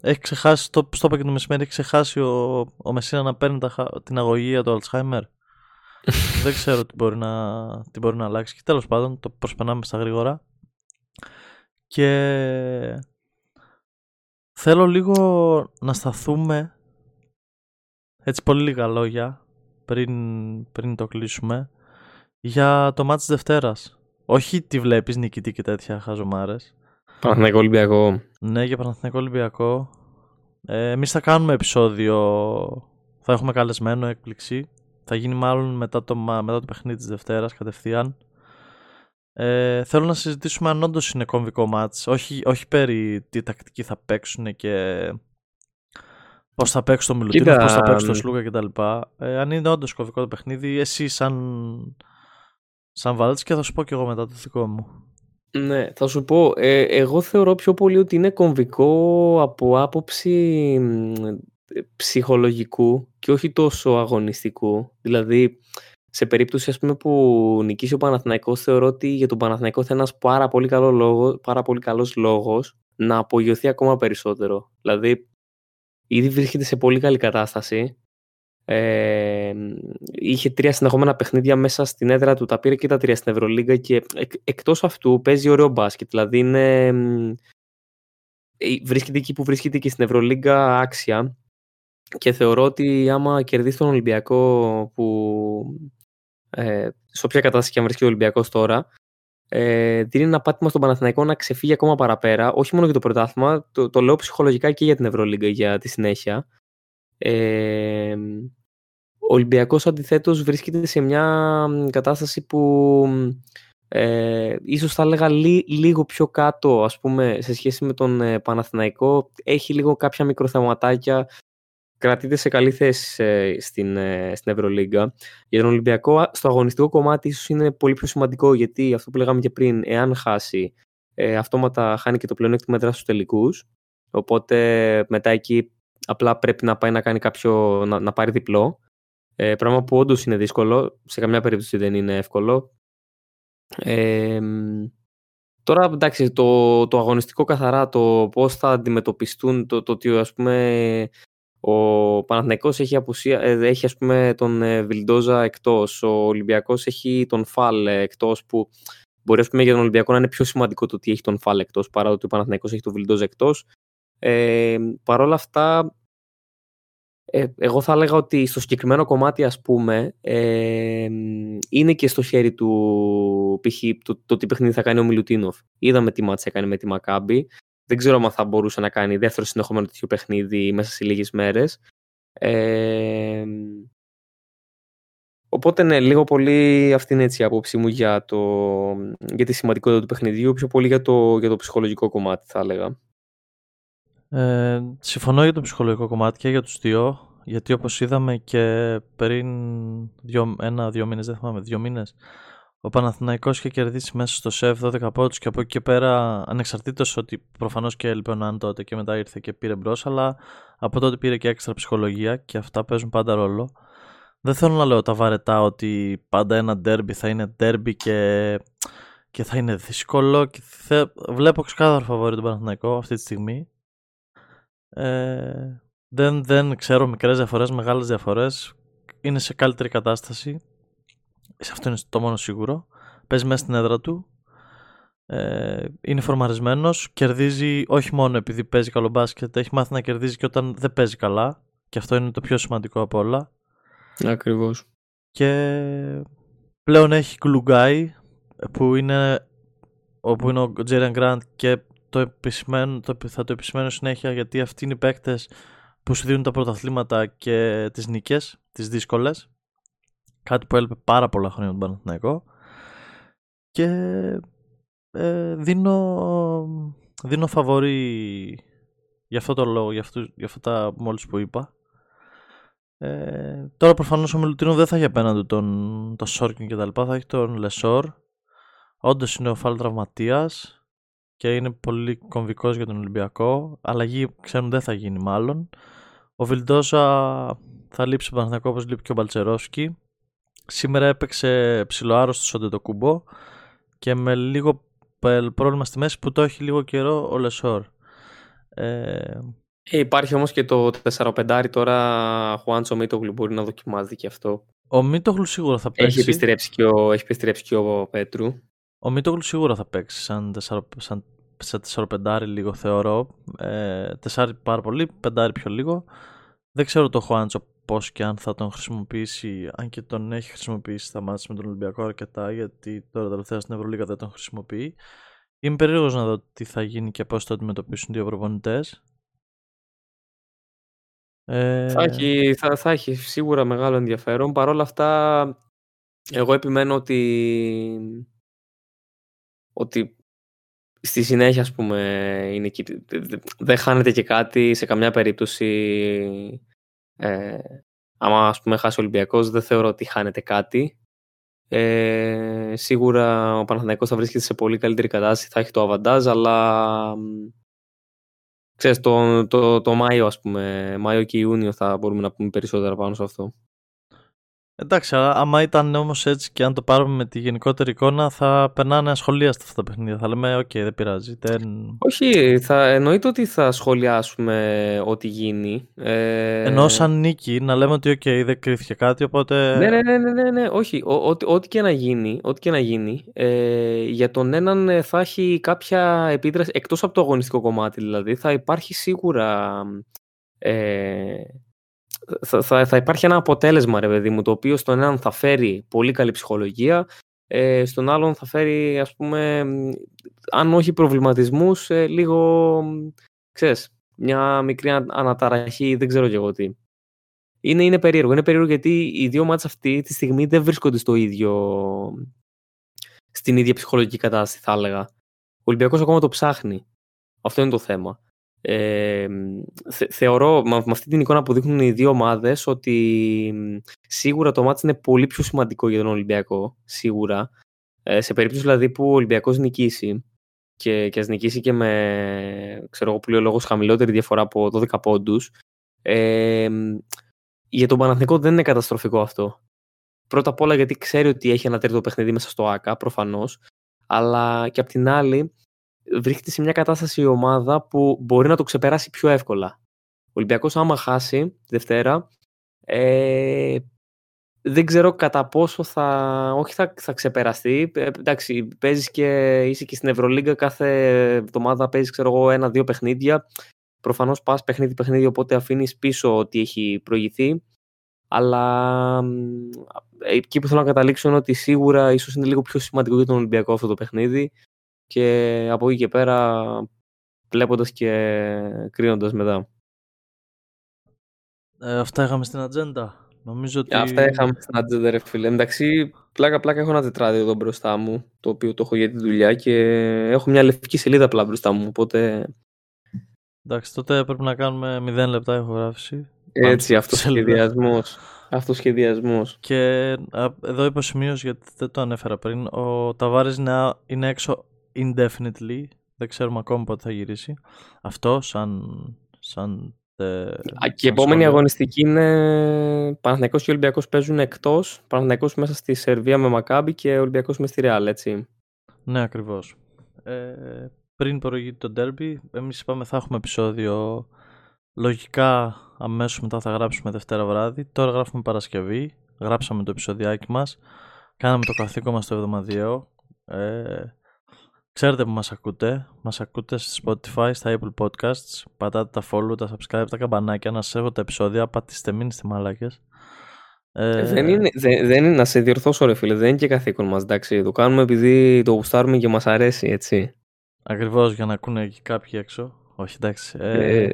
Έχει ξεχάσει, το, στο είπα και το μεσημέρι, έχει ξεχάσει ο, ο Μεσίνα να παίρνει τα, την αγωγή για το Alzheimer. *laughs* δεν ξέρω τι μπορεί, να, τι μπορεί να αλλάξει. Και τέλος πάντων, το προσπερνάμε στα γρήγορα. Και θέλω λίγο να σταθούμε έτσι πολύ λίγα λόγια πριν, πριν το κλείσουμε για το μάτι της Δευτέρας. Όχι τι βλέπεις νικητή και τέτοια χαζομάρες. Παναθηναϊκό Ολυμπιακό. Ναι, για Παναθηναϊκό Ολυμπιακό. Ε, εμείς θα κάνουμε επεισόδιο, θα έχουμε καλεσμένο έκπληξη. Θα γίνει μάλλον μετά το, μετά το παιχνίδι της Δευτέρας κατευθείαν. Ε, θέλω να συζητήσουμε αν όντως είναι κομβικό μάτς. Όχι, όχι περί τι τακτική θα παίξουν και πώς θα παίξει το Μιλουτίνο, πώς θα παίξει το Σλούκα κτλ. Ε, αν είναι όντως κομβικό το παιχνίδι, εσύ σαν σαν Βάλτς και θα σου πω και εγώ μετά το δικό μου. Ναι, θα σου πω, ε, εγώ θεωρώ πιο πολύ ότι είναι κομβικό από άποψη ψυχολογικού και όχι τόσο αγωνιστικού. Δηλαδή, σε περίπτωση ας πούμε, που νικήσει ο Παναθηναϊκός, θεωρώ ότι για τον Παναθηναϊκό θα είναι ένας πάρα πολύ, καλό λόγο, πάρα πολύ καλός λόγος να απογειωθεί ακόμα περισσότερο. Δηλαδή, ήδη βρίσκεται σε πολύ καλή κατάσταση. Ε, είχε τρία συνεχόμενα παιχνίδια μέσα στην έδρα του, τα πήρε και τα τρία στην Ευρωλίγκα και εκ, εκτός αυτού παίζει ωραίο μπάσκετ. Δηλαδή είναι, ε, βρίσκεται εκεί που βρίσκεται και στην Ευρωλίγκα άξια και θεωρώ ότι άμα κερδίσει τον Ολυμπιακό που ε, σε όποια κατάσταση και αν βρίσκεται ο Ολυμπιακός τώρα ε, δίνει ένα πάτημα στον Παναθηναϊκό να ξεφύγει ακόμα παραπέρα όχι μόνο για το πρωτάθλημα, το, το λέω ψυχολογικά και για την Ευρωλίγκα για τη συνέχεια. Ε, ο Ολυμπιακός αντιθέτως βρίσκεται σε μια κατάσταση που ε, ίσως θα έλεγα λίγο πιο κάτω ας πούμε σε σχέση με τον ε, Παναθηναϊκό. Έχει λίγο κάποια μικροθεματάκια κρατείται σε καλή θέση ε, στην, ε, στην Ευρωλίγκα. Για τον Ολυμπιακό, στο αγωνιστικό κομμάτι ίσως είναι πολύ πιο σημαντικό γιατί αυτό που λέγαμε και πριν, εάν χάσει, ε, αυτόματα χάνει και το πλεονέκτημα δράση στους τελικούς. Οπότε μετά εκεί απλά πρέπει να πάει να κάνει κάποιο, να, να πάρει διπλό. Ε, πράγμα που όντως είναι δύσκολο, σε καμιά περίπτωση δεν είναι εύκολο. Ε, τώρα εντάξει, το, το αγωνιστικό καθαρά, το πώς θα αντιμετωπιστούν, το, το ότι ας πούμε ο Παναθηναϊκός έχει, απουσία, ε, έχει ας πούμε τον ε, Βιλντόζα εκτός, ο Ολυμπιακός έχει τον Φαλ εκτός που μπορεί ας πούμε, για τον Ολυμπιακό να είναι πιο σημαντικό το ότι έχει τον Φαλ εκτός παρά το ότι ο Παναθηναϊκός έχει τον Βιλντόζα εκτός. Ε, Παρ' όλα αυτά ε, εγώ θα έλεγα ότι στο συγκεκριμένο κομμάτι ας πούμε ε, είναι και στο χέρι του π.χ. Το, το τι παιχνίδι θα κάνει ο Μιλουτίνοφ. Είδαμε τι μάτσα έκανε με τη Μακάμπη. Δεν ξέρω αν θα μπορούσε να κάνει δεύτερο συνεχόμενο τέτοιο παιχνίδι μέσα σε λίγες μέρες. Ε, οπότε ναι, λίγο πολύ αυτή είναι έτσι η άποψή μου για, το, για τη σημαντικότητα του παιχνιδιού, πιο πολύ για το, για το ψυχολογικό κομμάτι θα έλεγα. Ε, συμφωνώ για το ψυχολογικό κομμάτι και για τους δύο, γιατί όπως είδαμε και πριν δύο, ένα-δύο μήνες, δεν θυμάμαι, δύο μήνες, ο Παναθηναϊκός είχε κερδίσει μέσα στο ΣΕΒ 12 πόντους και από εκεί και πέρα ανεξαρτήτως ότι προφανώς και έλειπε ο Ναν τότε και μετά ήρθε και πήρε μπρος, αλλά από τότε πήρε και έξτρα ψυχολογία και αυτά παίζουν πάντα ρόλο. Δεν θέλω να λέω τα βαρετά ότι πάντα ένα ντέρμπι θα είναι ντέρμπι και, και θα είναι δύσκολο και θε... βλέπω ξεκάθαρο φαβόρι τον Παναθηναϊκό αυτή τη στιγμή ε, δεν, δεν ξέρω μικρές διαφορές, μεγάλες διαφορές. Είναι σε καλύτερη κατάσταση. Σε αυτό είναι το μόνο σίγουρο. Παίζει μέσα στην έδρα του. Ε, είναι φορμαρισμένος. Κερδίζει όχι μόνο επειδή παίζει καλό μπάσκετ. Έχει μάθει να κερδίζει και όταν δεν παίζει καλά. Και αυτό είναι το πιο σημαντικό από όλα. Ακριβώς. Και πλέον έχει κλουγκάι που είναι όπου είναι ο Τζέριαν Γκραντ και το, το θα το επισημαίνω συνέχεια γιατί αυτοί είναι οι παίκτες που σου δίνουν τα πρωταθλήματα και τις νίκες, τις δύσκολες. Κάτι που έλειπε πάρα πολλά χρόνια τον Παναθηναϊκό. Και ε, δίνω, δίνω φαβορί για αυτό το λόγο, για, αυτού, για αυτά που μόλις είπα. Ε, τώρα προφανώς ο Μιλουτίνοφ δεν θα έχει απέναντι τον, τον Σορτς και τα λοιπά, θα έχει τον Λεσόρ. Όντως είναι ο Φάλ τραυματίας και είναι πολύ κομβικός για τον Ολυμπιακό. Αλλά ξέρουν δεν θα γίνει μάλλον. Ο Βιλντόζα θα λείψει ο Παναθηναϊκός όπως λείπει και ο Μπαλτσερόφσκι. Σήμερα έπαιξε ψιλοάρρωστος ο Αντετοκούνμπο και με λίγο πρόβλημα στη μέση που το έχει λίγο καιρό ο Λεσόρ. Ε... Ε, υπάρχει όμως και το 4-5 τώρα Χουάντσο Μίτογλου μπορεί να δοκιμάζει και αυτό. Ο Μίτογλου σίγουρα θα παίξει. Έχει επιστρέψει και ο, έχει επιστρέψει και ο Πέτρου. Ο Μίτογλου σίγουρα θα παίξει σαν, 4, σαν σε 4-5 λίγο θεωρώ. Ε, 4 πάρα πολύ, 5 πιο λίγο. Δεν ξέρω το Χουάντσο πώς και αν θα τον χρησιμοποιήσει, αν και τον έχει χρησιμοποιήσει στα μάτια με τον Ολυμπιακό αρκετά, γιατί τώρα τελευταία στην Ευρωλίγα δεν τον χρησιμοποιεί. Είμαι περίεργος να δω τι θα γίνει και πώς θα αντιμετωπίσουν δύο προπονητές. Ε... Θα, έχει, θα, θα έχει σίγουρα μεγάλο ενδιαφέρον. Παρ' όλα αυτά, εγώ επιμένω ότι, ότι στη συνέχεια, ας πούμε, είναι εκεί, δεν χάνεται και κάτι σε καμιά περίπτωση. Ε, άμα, ας πούμε, χάσει ο Ολυμπιακός, δεν θεωρώ ότι χάνεται κάτι. Ε, σίγουρα ο Παναθηναϊκός θα βρίσκεται σε πολύ καλύτερη κατάσταση, θα έχει το αβαντάζ, αλλά ξέρεις, το, το, το Μάιο, ας πούμε, Μάιο και Ιούνιο θα μπορούμε να πούμε περισσότερα πάνω σε αυτό. Εντάξει, άμα ήταν όμως έτσι και αν το πάρουμε με τη γενικότερη εικόνα, θα περνάνε ασχολίαστα αυτά τα παιχνίδια. Θα λέμε, OK, δεν πειράζει. Δεν... Όχι, θα εννοείται ότι θα σχολιάσουμε ό,τι γίνει. Ε... Ενώ σαν νίκη, να λέμε ότι, OK, δεν κρίθηκε κάτι, οπότε. Ναι, ναι, ναι, ναι, ναι, ναι. όχι. Ό,τι και να γίνει, ό,τι και να γίνει ε, για τον έναν ε, θα έχει κάποια επίδραση, εκτός από το αγωνιστικό κομμάτι δηλαδή, θα υπάρχει σίγουρα. Ε, θα, θα, θα υπάρχει ένα αποτέλεσμα, ρε παιδί μου, το οποίο στον έναν θα φέρει πολύ καλή ψυχολογία, ε, στον άλλον θα φέρει, ας πούμε, αν όχι προβληματισμούς, ε, λίγο, ξέρεις, μια μικρή αναταραχή, δεν ξέρω και εγώ τι. Είναι, είναι περίεργο. Είναι περίεργο γιατί οι δύο μάτς αυτή τη στιγμή δεν βρίσκονται στο ίδιο, στην ίδια ψυχολογική κατάσταση, θα έλεγα. Ο Ολυμπιακός ακόμα το ψάχνει. Αυτό είναι το θέμα. Ε, θεωρώ με, αυτή την εικόνα που δείχνουν οι δύο ομάδες ότι σίγουρα το μάτς είναι πολύ πιο σημαντικό για τον Ολυμπιακό, σίγουρα. Ε, σε περίπτωση δηλαδή που ο Ολυμπιακός νικήσει και, και ας νικήσει και με ξέρω εγώ που λόγος χαμηλότερη διαφορά από 12 πόντους ε, για τον Παναθηνικό δεν είναι καταστροφικό αυτό. Πρώτα απ' όλα γιατί ξέρει ότι έχει ένα τρίτο παιχνίδι μέσα στο ΆΚΑ προφανώς αλλά και απ' την άλλη βρίσκεται σε μια κατάσταση η ομάδα που μπορεί να το ξεπεράσει πιο εύκολα. Ο Ολυμπιακός άμα χάσει τη Δευτέρα, ε, δεν ξέρω κατά πόσο θα, όχι θα, θα ξεπεραστεί. Ε, εντάξει, παίζεις και είσαι και στην Ευρωλίγκα κάθε εβδομάδα παίζεις ξέρω εγώ ένα-δύο παιχνίδια. Προφανώς πας παιχνίδι-παιχνίδι οπότε αφήνεις πίσω ότι έχει προηγηθεί. Αλλά εκεί που θέλω να καταλήξω είναι ότι σίγουρα ίσως είναι λίγο πιο σημαντικό για τον Ολυμπιακό αυτό το παιχνίδι και από εκεί και πέρα βλέποντας και κρίνοντας μετά. Ε, αυτά είχαμε στην ατζέντα. Νομίζω ότι... Αυτά είχαμε στην ατζέντα ρε φίλε. Εντάξει, πλάκα πλάκα έχω ένα τετράδιο εδώ μπροστά μου, το οποίο το έχω για τη δουλειά και έχω μια λευκή σελίδα απλά μπροστά μου, οπότε... Εντάξει, τότε πρέπει να κάνουμε 0 λεπτά ηχογράφηση. Έτσι, αυτοσχεδιασμός. Αυτοσχεδιασμός. Και εδώ υποσημείωση γιατί δεν το ανέφερα πριν. Ο Ταβάρης είναι, είναι έξω indefinitely. Δεν ξέρουμε ακόμα πότε θα γυρίσει. Αυτό σαν... σαν και η επόμενη αγωνιστική είναι Παναθηναϊκός και Ολυμπιακός παίζουν εκτός. Παναθηναϊκός μέσα στη Σερβία με Μακάμπι και Ολυμπιακός με στη Ρεάλ, έτσι. Ναι, ακριβώς. Ε, πριν προηγείται το ντέρμπι, εμείς είπαμε θα έχουμε επεισόδιο λογικά αμέσως μετά θα γράψουμε Δευτέρα βράδυ. Τώρα γράφουμε Παρασκευή, γράψαμε το επεισοδιάκι μας, κάναμε το καθήκον μας το εβδομαδιαίο. Ε, Ξέρετε που μας ακούτε. Μας ακούτε στο Spotify, στα Apple Podcasts. Πατάτε τα follow, τα subscribe, τα καμπανάκια. Να σας έχω τα επεισόδια. Πατήστε μην είστε μαλάκες. Ε... Δεν, είναι, δεν, δεν είναι, να σε διορθώσω ρε φίλε, δεν είναι και καθήκον μας, εντάξει. Το κάνουμε επειδή το γουστάρουμε και μας αρέσει, έτσι. Ακριβώς, για να ακούνε και κάποιοι έξω. Όχι, εντάξει. Ε, ε...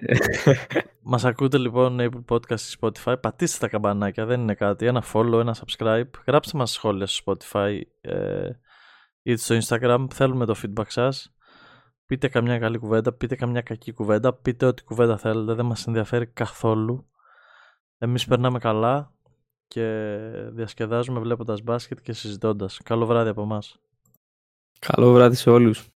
*laughs* μας ακούτε λοιπόν Apple Podcast στη Spotify. Πατήστε τα καμπανάκια, δεν είναι κάτι. Ένα follow, ένα subscribe. Γράψτε μας σχόλια στο Spotify. Ε, είτε στο Instagram. Θέλουμε το feedback σας. Πείτε καμιά καλή κουβέντα, πείτε καμιά κακή κουβέντα, πείτε ό,τι κουβέντα θέλετε, δεν μας ενδιαφέρει καθόλου. Εμείς περνάμε καλά και διασκεδάζουμε βλέποντας μπάσκετ και συζητώντας. Καλό βράδυ από εμάς. Καλό βράδυ σε όλους.